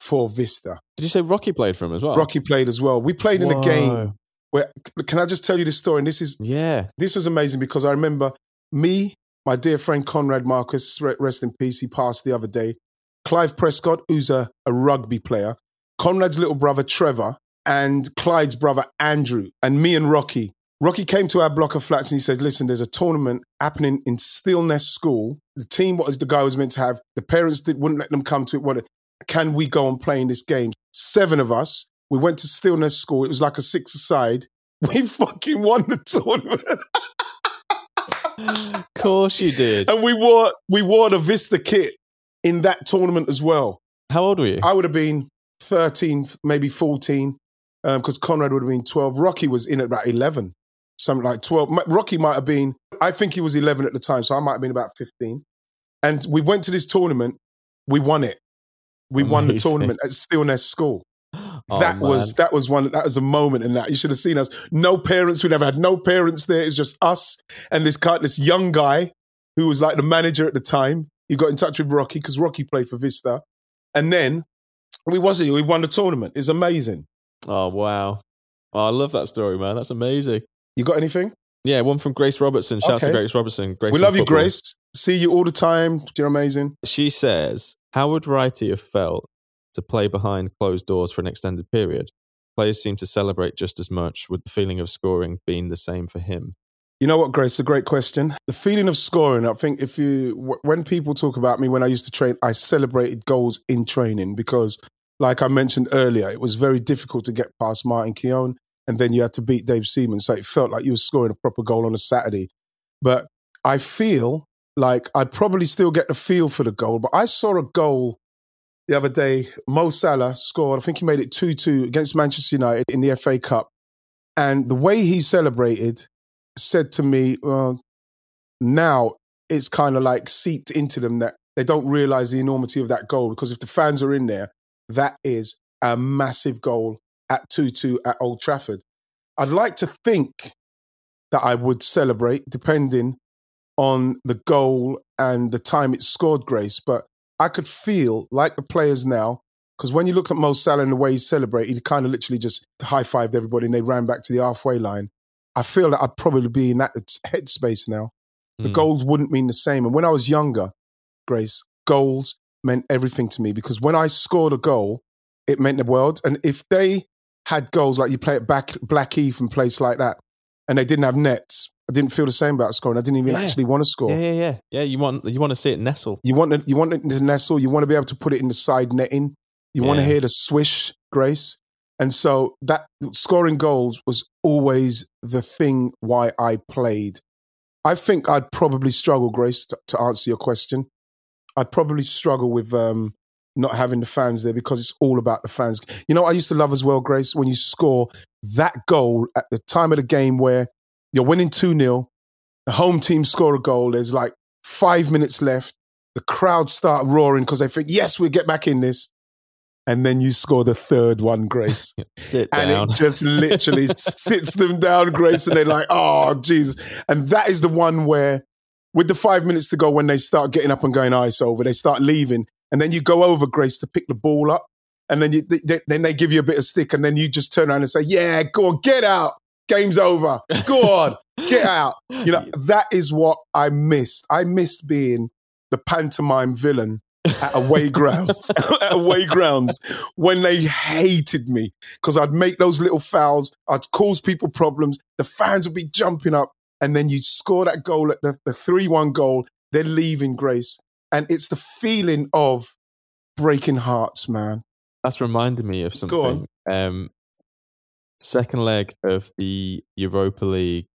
for Vista. Did you say Rocky played for him as well? Rocky played as well. We played in a game where, can I just tell you this story? And this is, Yeah. this was amazing because I remember me, my dear friend Conrad Marcus, re- rest in peace, he passed the other day. Clive Prescott, who's a, a rugby player, Conrad's little brother Trevor, and Clyde's brother Andrew, and me and Rocky. Rocky came to our block of flats and he says, Listen, there's a tournament happening in Stillness School. The team, what is the guy was meant to have, the parents did, wouldn't let them come to it. What, can we go and play in this game? Seven of us. We went to Stillness School. It was like a six aside. (laughs) We fucking won the tournament. Of (laughs) course you did. And we wore we wore the Vista kit in that tournament as well. How old were you? I would have been 13, maybe 14, um, because Conrad would have been 12. Rocky was in at about 11, something like 12. Rocky might have been, I think he was 11 at the time, so I might have been about 15. And we went to this tournament, we won it. We won the tournament at Stillness School. Oh, that was that was one that was a moment in that you should have seen us. No parents, we never had no parents there. It's just us and this guy, this young guy who was like the manager at the time. He got in touch with Rocky because Rocky played for Vista, and then we wasn't. We won the tournament. It's amazing. Oh wow. Oh, I love that story, man. That's amazing. You got anything? Yeah, one from Grace Robertson. Shout out to Grace Robertson. Grace we love you, football. Grace. See you all the time. You're amazing. She says, How would Wrighty have felt to play behind closed doors for an extended period? players seem to celebrate just as much, with the feeling of scoring being the same for him? You know what, Grace? A great question. The feeling of scoring. I think if you, when people talk about me when I used to train, I celebrated goals in training because, like I mentioned earlier, it was very difficult to get past Martin Keown, and then you had to beat Dave Seaman. So it felt like you were scoring a proper goal on a Saturday. But I feel like I'd probably still get the feel for the goal. But I saw a goal the other day. Mo Salah scored. I think he made it two-two against Manchester United in the FA Cup, and the way he celebrated said to me, well, now it's kind of like seeped into them that they don't realize the enormity of that goal because if the fans are in there, that is a massive goal at 2 2 at Old Trafford. I'd like to think that I would celebrate depending on the goal and the time it scored, Grace, but I could feel like the players now. Because when you looked at Mo Salah and the way he celebrated, he kind of literally just high fived everybody and they ran back to the halfway line. I feel that I'd probably be in that headspace now. The Mm. goals wouldn't mean the same. And when I was younger, Grace, goals meant everything to me because when I scored a goal, it meant the world. And if they had goals like you play at back Blackheath and place like that, and they didn't have nets, I didn't feel the same about scoring. I didn't even Yeah. actually want to score. Yeah, yeah, yeah. Yeah, you want you want to see it nestle. You want it, you want it to nestle. You want to be able to put it in the side netting. You want to hear the swish, Grace. And so that scoring goals was always the thing why I played. I think I'd probably struggle, Grace, to, to answer your question. I'd probably struggle with um, not having the fans there because it's all about the fans. You know, what I used to love as well, Grace, when you score that goal at the time of the game where you're winning 2 0, the home team score a goal, there's like five minutes left, the crowd start roaring because they think, yes, we'll get back in this. And then you score the third one, Grace (laughs) Sit down. and it just literally (laughs) sits them down, Grace, and they're like, "Oh, Jesus!" And that is the one where, with the five minutes to go, when they start getting up and going ice over, they start leaving, and then you go over, Grace, to pick the ball up, and then you, they, then they give you a bit of stick, and then you just turn around and say, "Yeah, go on, get out, game's over, go on, get out." You know, (laughs) that is what I missed. I missed being the pantomime villain at away (laughs) grounds, (laughs) at away grounds when they hated me. Because I'd make those little fouls, I'd cause people problems, the fans would be jumping up, and then you'd score that goal at the, the 3 1 goal, they're leaving Grace. And it's the feeling of breaking hearts, man. That's reminded me of Go on. something. Um, second leg of the Europa League,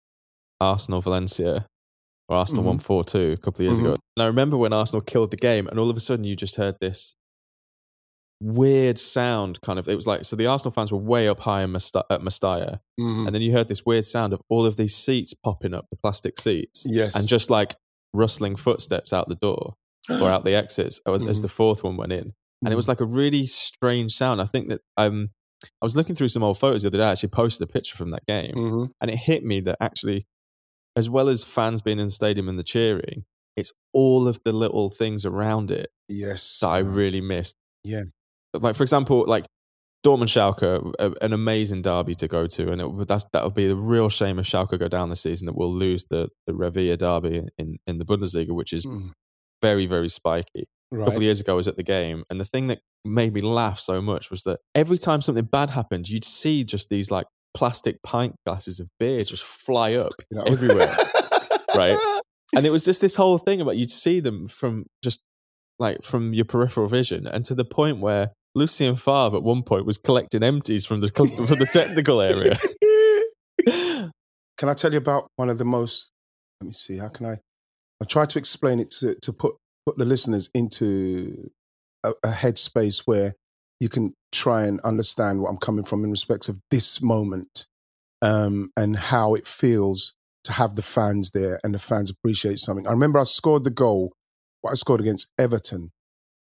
Arsenal Valencia, or Arsenal Mhm. won 4 2 a couple of years Mhm. ago. And I remember when Arsenal killed the game, and all of a sudden you just heard this weird sound kind of. It was like, so the Arsenal fans were way up high in at Mestalla, Mm. and then you heard this weird sound of all of these seats popping up, the plastic seats, Yes. and just like rustling footsteps out the door or (gasps) out the exits as Mhm. the fourth one went in and it was like a really strange sound. I think that um, I was looking through some old photos the other day. I actually posted a picture from that game, Mhm. and it hit me that actually, as well as fans being in the stadium and the cheering, it's all of the little things around it Yes. that I really missed. Yeah. like for example, like Dortmund Schalke, a, an amazing derby to go to, and it, that's that would be a real shame if Schalke go down this season that we'll lose the the Revier derby in in the Bundesliga, which is Mm. Very very spiky a couple of years ago I was at the game, and the thing that made me laugh so much was that every time something bad happened, you'd see just these like plastic pint glasses of beer just fly up You know? everywhere, right? (laughs) And it was just this whole thing about you'd see them from just like from your peripheral vision, and to the point where Lucien Favre at one point was collecting empties from the from the technical area. (laughs) Can I tell you about one of the most? Let me see. How can I? I try to explain it to to put put the listeners into a, a headspace where you can try and understand what I'm coming from in respect of this moment um, and how it feels to have the fans there and the fans appreciate something. I remember I scored the goal. What I scored against Everton,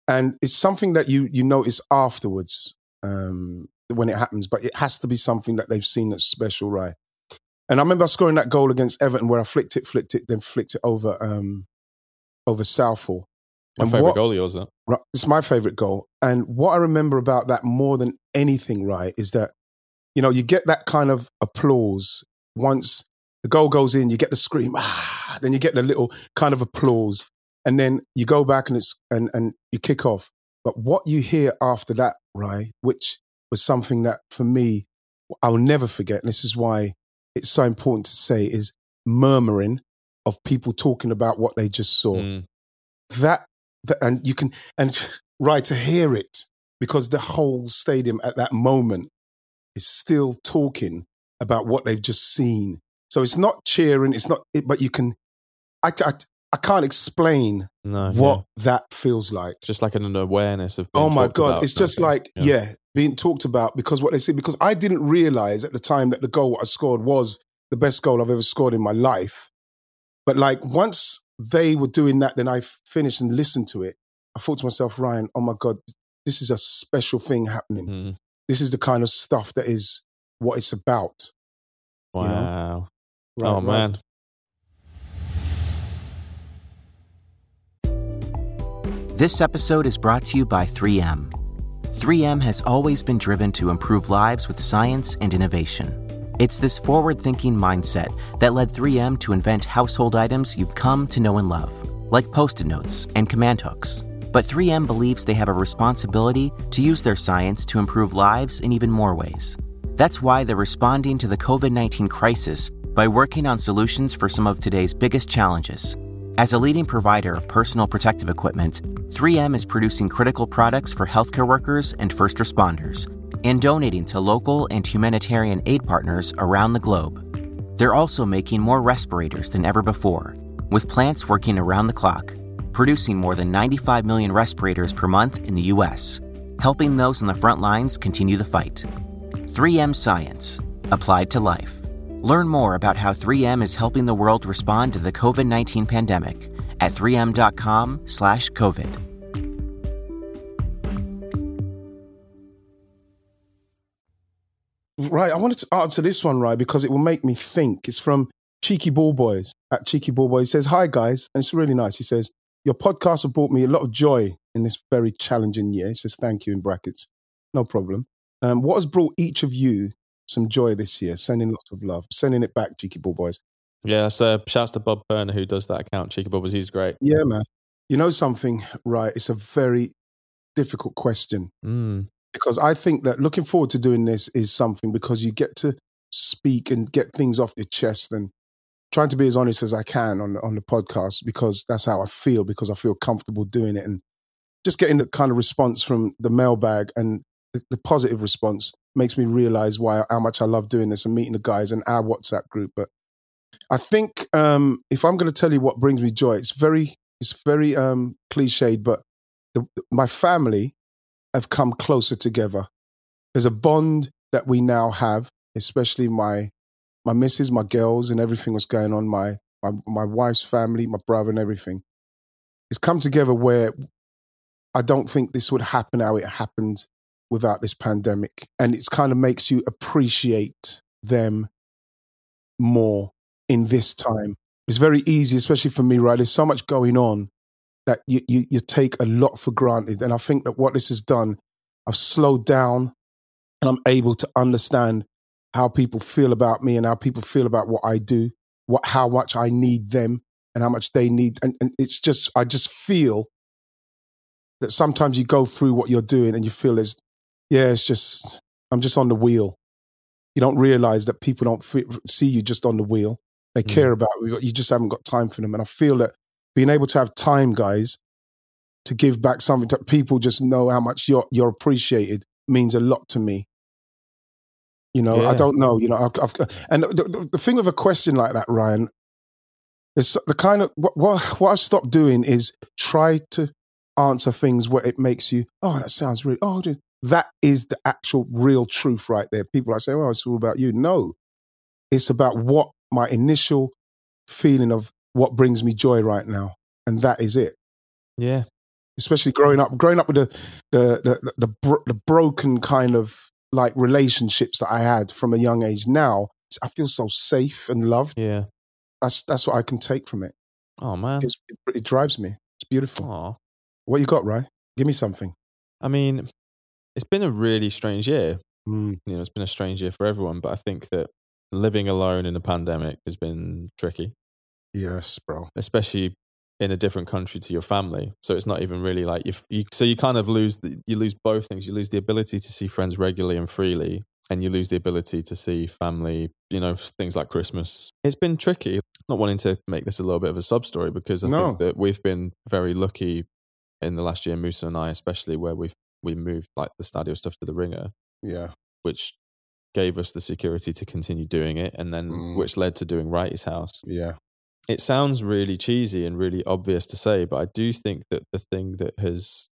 and it's something that you you notice afterwards um, when it happens, but it has to be something that they've seen that's special, right? And I remember scoring that goal against Everton where I flicked it, flicked it, then flicked it over um, over Southall. My And favorite what- goal of yours, that. It's my favorite goal. And what I remember about that more than anything, right, is that, you know, you get that kind of applause once the goal goes in, you get the scream, ah, then you get the little kind of applause. And then you go back and it's and, and you kick off. But what you hear after that, right, which was something that for me I'll never forget, and this is why it's so important to say, is murmuring of people talking about what they just saw. Mm. That, that and you can and right to hear it because the whole stadium at that moment is still talking about what they've just seen. So it's not cheering, it's not, it, but you can. I, I, I can't explain No. what yeah. that feels like. Just like an awareness of. Oh my god, about it's just like thing. yeah. Being talked about because what they say because I didn't realize at the time that the goal I scored was the best goal I've ever scored in my life. But like once they were doing that, then I finished and listened to it. I thought to myself, Ryan, oh my god, this is a special thing happening. Mm. This is the kind of stuff that is what it's about. Wow. You know? Right, oh right. man. This episode is brought to you by 3M. 3M has always been driven to improve lives with science and innovation. It's this forward thinking mindset that led 3M to invent household items you've come to know and love, like post it notes and command hooks. But 3M believes they have a responsibility to use their science to improve lives in even more ways. That's why they're responding to the COVID 19 crisis by working on solutions for some of today's biggest challenges. As a leading provider of personal protective equipment, 3M is producing critical products for healthcare workers and first responders and donating to local and humanitarian aid partners around the globe. They're also making more respirators than ever before, with plants working around the clock, producing more than 95 million respirators per month in the U.S., helping those on the front lines continue the fight. 3M Science, applied to life. Learn more about how 3M is helping the world respond to the COVID 19 pandemic at 3m.com/slash COVID. Right, I wanted to answer this one, right, because it will make me think. It's from Cheeky Ball Boys at Cheeky Ball Boys. He says, Hi, guys. And it's really nice. He says, Your podcast have brought me a lot of joy in this very challenging year. He says, Thank you in brackets. No problem. Um, what has brought each of you some joy this year? Sending lots of love. Sending it back, Cheeky Ball Boys. Yeah, so shouts to Bob Burner who does that account. Cheeky Bobbers, he's great. Yeah, man. You know something, right? It's a very difficult question. Mm. because I think that looking forward to doing this is something because you get to speak and get things off your chest and trying to be as honest as I can on on the podcast because that's how I feel because I feel comfortable doing it and just getting the kind of response from the mailbag and the, the positive response makes me realize why how much I love doing this and meeting the guys in our WhatsApp group. But I think um, if I'm going to tell you what brings me joy, it's very it's very um, cliched, but the, my family have come closer together. There's a bond that we now have, especially my my missus, my girls, and everything was going on. My my my wife's family, my brother, and everything. It's come together where I don't think this would happen how it happened without this pandemic, and it kind of makes you appreciate them more in this time. It's very easy, especially for me, right? There's so much going on that you, you, you take a lot for granted. And I think that what this has done, I've slowed down and I'm able to understand how people feel about me and how people feel about what I do, what how much I need them and how much they need. And, and it's just, I just feel that sometimes you go through what you're doing and you feel as, yeah, it's just, I'm just on the wheel. You don't realize that people don't fi- see you just on the wheel. They Mm. care about you. You just haven't got time for them. And I feel that being able to have time, guys, to give back something that people just know how much you're you're appreciated means a lot to me. You know, I don't know. You know, I've, I've, and the, the, the thing with a question like that, Ryan, is the kind of what, what what I've stopped doing is try to answer things where it makes you, oh, that sounds really, oh, dude, that is the actual real truth right there. People are saying, well, it's all about you. No, it's about what my initial feeling of what brings me joy right now, and that is it. Yeah. Especially growing up, growing up with the the the the, bro- the broken kind of like relationships that I had from a young age. Now I feel so safe and loved. Yeah. That's that's what I can take from it. Oh man. It's, it, it drives me. It's beautiful. Aw. What you got, Ryan? Give me something. I mean, it's been a really strange year. Mm, You know, it's been a strange year for everyone, but I think that living alone in a pandemic has been tricky, yes, bro. especially in a different country to your family. So it's not even really like you, you so you kind of lose the, you lose both things. You lose the ability to see friends regularly and freely, and you lose the ability to see family, you know, things like Christmas. It's been tricky. Not wanting to make this a little bit of a sub story because I No. think that we've been very lucky in the last year, Musa and I, especially where we've we moved like the stadio stuff to the ringer, Yeah. which gave us the security to continue doing it, and then Mm. which led to doing Wrighty's House. Yeah. It sounds really cheesy and really obvious to say, but I do think that the thing that has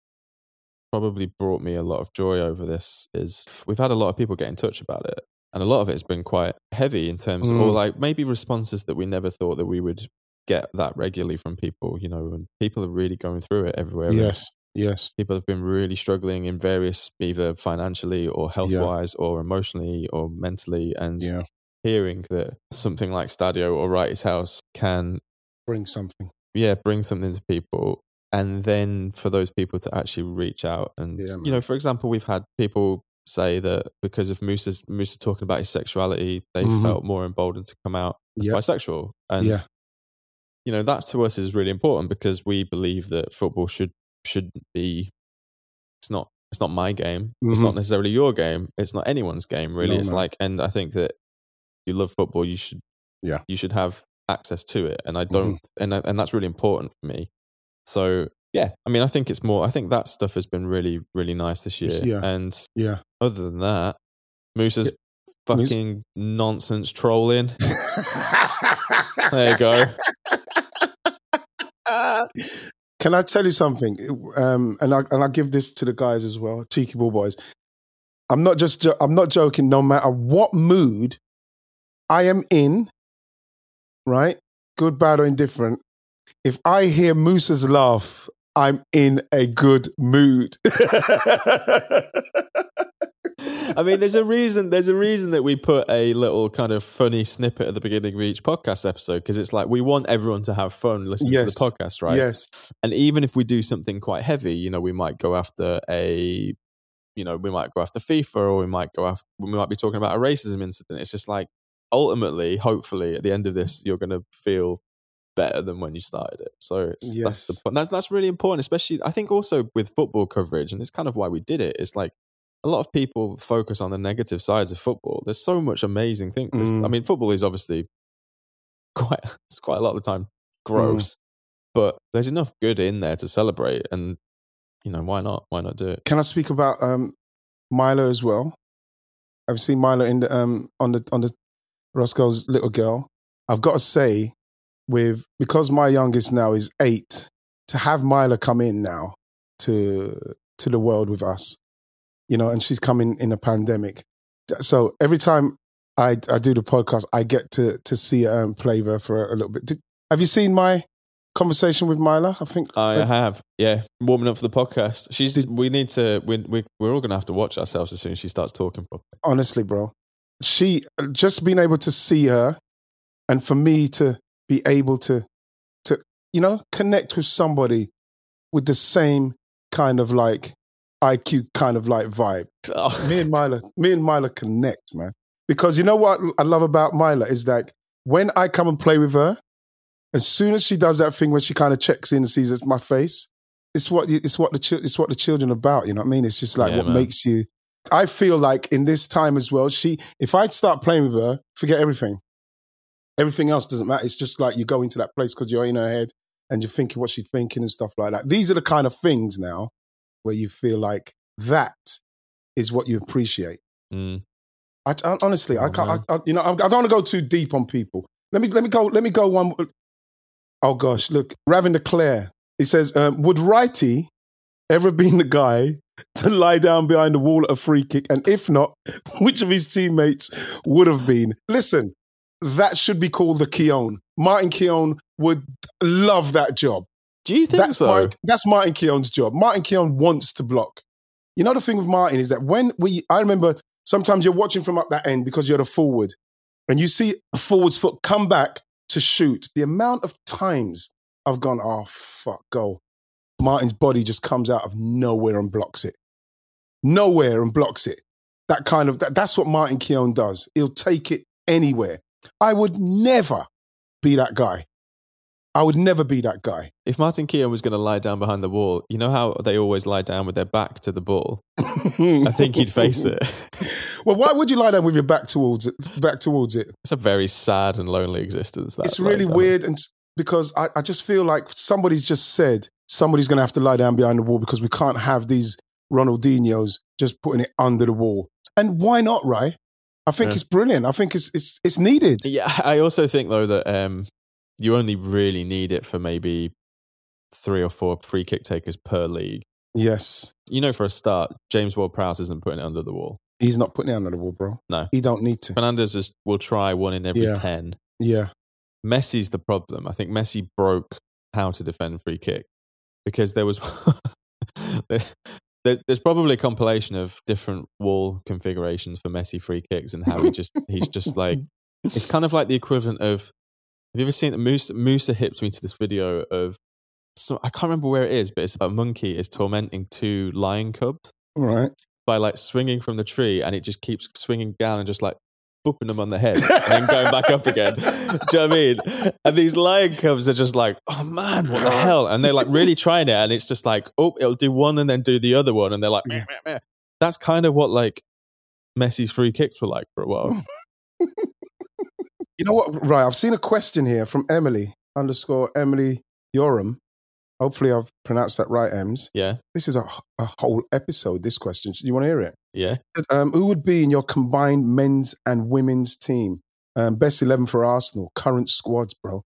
probably brought me a lot of joy over this is we've had a lot of people get in touch about it. And a lot of it has been quite heavy in terms of, or Mm. like maybe responses that we never thought that we would get that regularly from people, you know, and people are really going through it everywhere. Yes. Yes. People have been really struggling in various, either financially or health wise or emotionally or mentally. And Yeah. hearing that something like Stadio or Wrighty's House can Bring something. yeah, bring something to people. And then for those people to actually reach out and Yeah, you know, for example, we've had people say that because of Musa's Musa talking about his sexuality, they Mhm. felt more emboldened to come out as Yeah. bisexual. And Yeah. you know, that to us is really important because we believe that football should should be it's not it's not my game. It's Mhm. not necessarily your game. It's not anyone's game, really. No, it's no. like and I think that you love football, you should Yeah. you should have access to it. And I Mm-hmm. don't and and that's really important for me. So yeah, I mean I think it's more I think that stuff has been really, really nice this year. Yeah. And Yeah. other than that, Moose's Moose- fucking nonsense trolling. (laughs) There you go. (laughs) Can I tell you something? Um, and I and I give this to the guys as well, cheeky ball boys. I'm not just I'm not joking. No matter what mood I am in, right, good, bad, or indifferent, if I hear Moose's laugh, I'm in a good mood. (laughs) I mean, there's a reason. There's a reason that we put a little kind of funny snippet at the beginning of each podcast episode because it's like we want everyone to have fun listening Yes. to the podcast, right? Yes, And even if we do something quite heavy, you know, we might go after a, you know, we might go after FIFA or we might go after, we might be talking about a racism incident. It's just like ultimately, hopefully, at the end of this, you're going to feel better than when you started it. So it's, that's the point. That's that's really important, especially I think also with football coverage, and it's kind of why we did it. It's like a lot of people focus on the negative sides of football. There's so much amazing things. Mm. I mean, football is obviously (laughs) quite it's quite a lot of the time Mm. gross, but there's enough good in there to celebrate, and you know why not? Why not do it? Can I speak about um, Milo as well? I've seen Milo in the um, on the on the Roscoe's little girl. I've got to say, with because my youngest now is eight, to have Milo come in now to to the world with us, you know, and she's coming in a pandemic. So every time I I do the podcast, I get to to see her and play with her for a, little bit. Did, have you seen my conversation with Mila? I think I uh, have, yeah, warming up for the podcast. She's. Did- we need to. We, we we're all gonna have to watch ourselves as soon as she starts talking properly. honestly, bro, she just being able to see her, and for me to be able to, to you know, connect with somebody with the same kind of like IQ kind of like vibe. Oh. Me and Mila, me and Mila connect, man. Because you know what I love about Mila is that when I come and play with her, as soon as she does that thing where she kind of checks in and sees my face, it's what it's what the it's what the children are about. You know what I mean? It's just like Yeah, what man. makes you. I feel like in this time as well, she if I start playing with her, forget everything. Everything else doesn't matter. It's just like you go into that place because you're in her head and you're thinking what she's thinking and stuff like that. These are the kind of things now where you feel like that is what you appreciate. Mm. I, I- honestly, I Oh, can't. I. I, you know, I, I don't want to go too deep on people. Let me let me go. Let me go one. Oh gosh, look, Ravin Claire. He says, um, "Would Wrighty ever been the guy to lie down behind the wall at a free kick? And if not, (laughs) which of his teammates would have been?" Listen, that should be called the Keown. Martin Keown would love that job. Do you think That's so? Martin, that's Martin Keown's job. Martin Keown wants to block. You know the thing with Martin is that when we, I remember sometimes you're watching from up that end because you're the forward, and you see a forward's foot come back to shoot. The amount of times I've gone, oh fuck, go. Martin's body just comes out of nowhere and blocks it. Nowhere and blocks it. That kind of that, that's what Martin Keown does. He'll take it anywhere. I would never be that guy. I would never be that guy. if Martin Keown was going to lie down behind the wall, you know how they always lie down with their back to the ball. (laughs) I think he'd face it. (laughs) well, why would you lie down with your back towards it? Back towards it. It's a very sad and lonely existence. That it's really like, weird, and because I, I just feel like somebody's just said somebody's going to have to lie down behind the wall because we can't have these Ronaldinho's just putting it under the wall. And why not, right? I think Yeah. it's brilliant. I think it's it's it's needed. Yeah, I also think though that um, you only really need it for maybe three or four free kick takers per league. Yes, You know, for a start, James Ward-Prowse isn't putting it under the wall. he's not putting it under the wall, bro. No. he don't need to. Fernandes just will try one in every Yeah. ten. Yeah, Messi's the problem. I think Messi broke how to defend free kick because there was (laughs) there, there- there's probably a compilation of different wall configurations for Messi free kicks and how he just he's just like (laughs) it's kind of like the equivalent of you ever seen Moose? Musa hipped me to this video of so I can't remember where it is but it's about a monkey is tormenting two lion cubs all right. by like swinging from the tree and it just keeps swinging down and just like booping them on the head and then going back up again. (laughs) Do you know what I mean? And these lion cubs are just like, oh man, what the hell? And they're like really trying it and it's just like, oh, it'll do one and then do the other one. And they're like, meh, meh, meh. that's kind of what like Messi's free kicks were like for a while. (laughs) You know what? Right, I've seen a question here from Emily underscore Emily Yoram. Hopefully, I've pronounced that right, Ems. Yeah. This is a, a whole episode. This question. Do you want to hear it? Yeah. Um, who would be in your combined men's and women's team? Um, best eleven for Arsenal. Current squads, bro.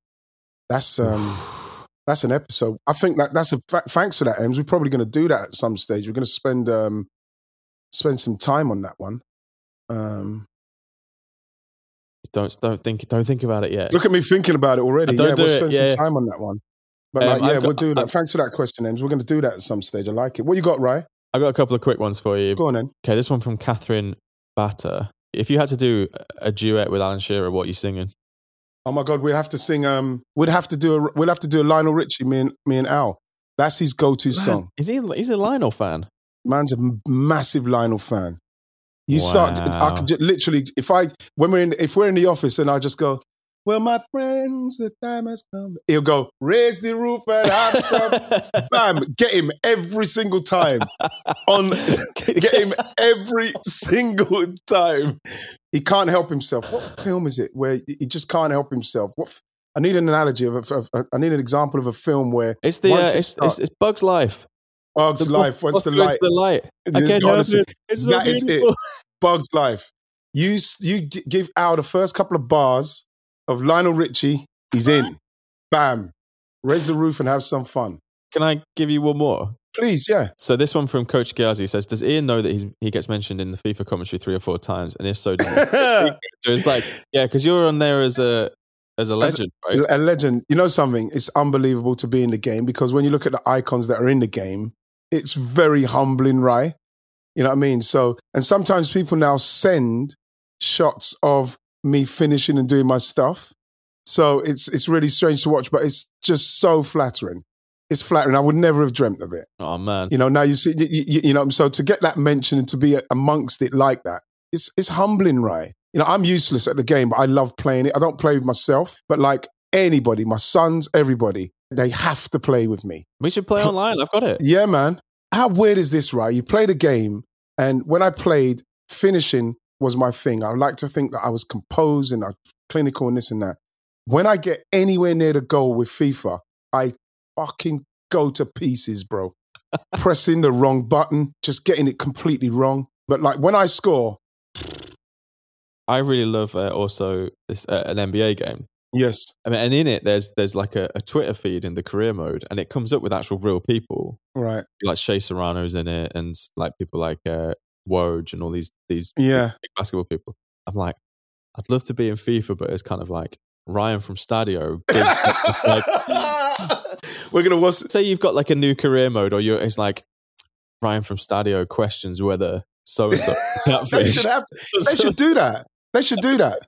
That's um, (sighs) that's an episode. I think that that's a thanks for that, Ems. We're probably going to do that at some stage. We're going to spend um, spend some time on that one. Um, Don't don't think don't think about it yet. look at me thinking about it already. Yeah, we'll spend Yeah. some time on that one. But Um, like, yeah, got- we'll do that. I've- Thanks for that question, Ems. We're going to do that at some stage. I like it. What you got, right? I've got a couple of quick ones for you. Go on then. Okay, this one from Catherine Batter. If you had to do a duet with Alan Shearer, what are you singing? Oh my God, we'd have to sing. Um, we'd have to do a. we'd have to do a Lionel Richie. Me and me and Al. That's his go-to song. Is he? He's a Lionel fan. Man's a massive Lionel fan. You start. I Wow. could literally, if I when we're in, if we're in the office and I just go, well, my friends, the time has come. He'll go, raise the roof and have some. (laughs) Bam, get him every single time. On (laughs) (laughs) get him every single time. He can't help himself. What film is it where he just can't help himself? What? I need an analogy of, a, of a, I need an example of a film where It's the uh, it's, start- it's, it's Bug's life. Bugs The life. Once the light, the light. I can't Honestly, help it. It's so that is it. (laughs) Bugs life. You you give Al the first couple of bars of Lionel Richie. He's in. Bam. Raise the roof and have some fun. Can I give you one more? Please, yeah. So this one from Coach Ghazi says, "Does Ian know that he's, he gets mentioned in the FIFA commentary three or four times? And if so, (laughs) so it's like, yeah, because you're on there as a as a legend, right? a legend. You know something? It's unbelievable to be in the game because when you look at the icons that are in the game, it's very humbling, right? You know what I mean? So, and sometimes people now send shots of me finishing and doing my stuff. So it's it's really strange to watch, but it's just so flattering. It's flattering. I would never have dreamt of it. Oh man, You know, now you see, you, you, you know, so to get that mention and to be amongst it like that, it's it's humbling, right? You know, I'm useless at the game, but I love playing it. I don't play with myself, but like anybody, my sons, everybody, they have to play with me. we should play online. I've got it. Yeah, man. How weird is this, right? You play the game, and when I played, finishing was my thing. I like to think that I was composed and I clinical and this and that. When I get anywhere near the goal with FIFA, I fucking go to pieces, bro. (laughs) Pressing the wrong button, just getting it completely wrong. But like when I score, I really love uh, also this uh, an NBA game. Yes, I mean, and in it, there's there's like a, a Twitter feed in the career mode, and it comes up with actual real people, right, like Shea Serrano's in it, and like people like uh, Woj and all these these yeah. big basketball people. I'm like, I'd love to be in FIFA, but it's kind of like Ryan from Stadio. like, (laughs) We're gonna say you've got like a new career mode, or you're it's like Ryan from Stadio questions whether so and so they should have. (laughs) They should do that. They should do that.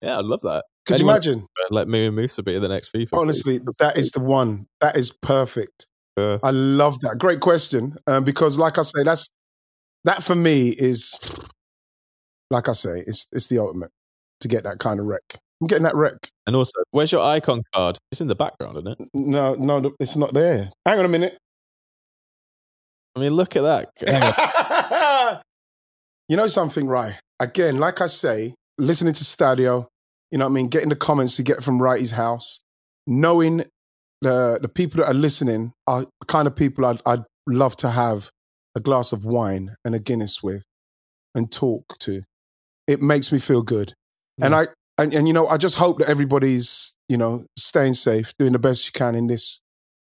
Yeah, I'd love that. Could you imagine? Let me and Musa be the next FIFA. please. Honestly, that is the one. That is perfect. Uh, I love that. Great question. Um, because, like I say, that's that for me is, like I say, it's it's the ultimate to get that kind of wreck. I'm getting that wreck. and also, where's your icon card? It's in the background, isn't it? No, no, it's not there. Hang on a minute. I mean, look at that. (laughs) You know something, right? again, like I say, listening to Stadio, you know what I mean, getting the comments you get from Wrighty's House, knowing the the people that are listening are the kind of people I'd, I'd love to have a glass of wine and a Guinness with and talk to. It makes me feel good. And I and, and you know, I just hope that everybody's, you know, staying safe, doing the best you can in this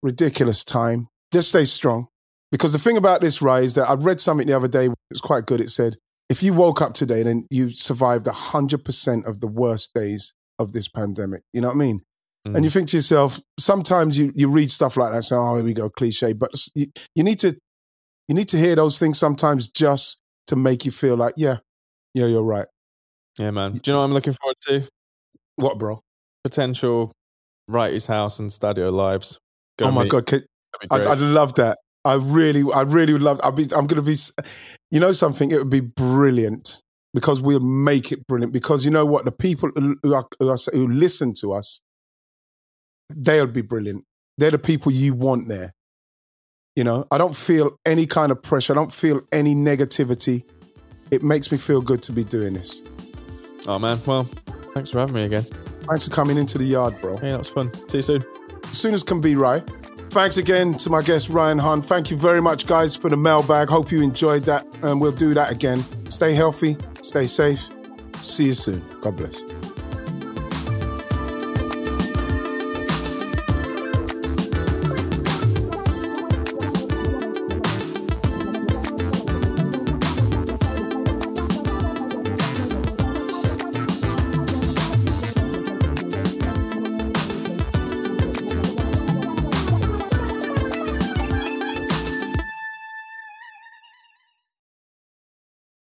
ridiculous time. Just stay strong. Because the thing about this, right, is that I read something the other day, it was quite good. It said, if you woke up today, and you survived 100% of the worst days of this pandemic. You know what I mean? Mm. And you think to yourself, sometimes you, you read stuff like that say, oh, here we go, cliche. But you, you need to you need to hear those things sometimes just to make you feel like, yeah, yeah, you're right. Yeah, man. Do you know what I'm looking forward to? What, bro? Potential Wrighty's House and Stadio Lives. Go oh my meet. God. I'd. I'd love that. I really, I really would love. I'll be, I'm going to be. You know something? It would be brilliant because we'll make it brilliant. Because you know what? The people who are, who, are, who listen to us, they'll be brilliant. They're the people you want there. You know, I don't feel any kind of pressure. I don't feel any negativity. It makes me feel good to be doing this. Oh, man. Well, thanks for having me again. Thanks for coming into the yard, bro. Hey, that was fun. See you soon. as soon as can be, right? Thanks again to my guest, Ryan Hunn. Thank you very much, guys, for the mailbag. Hope you enjoyed that, and we'll do that again. Stay healthy, stay safe. See you soon. God bless.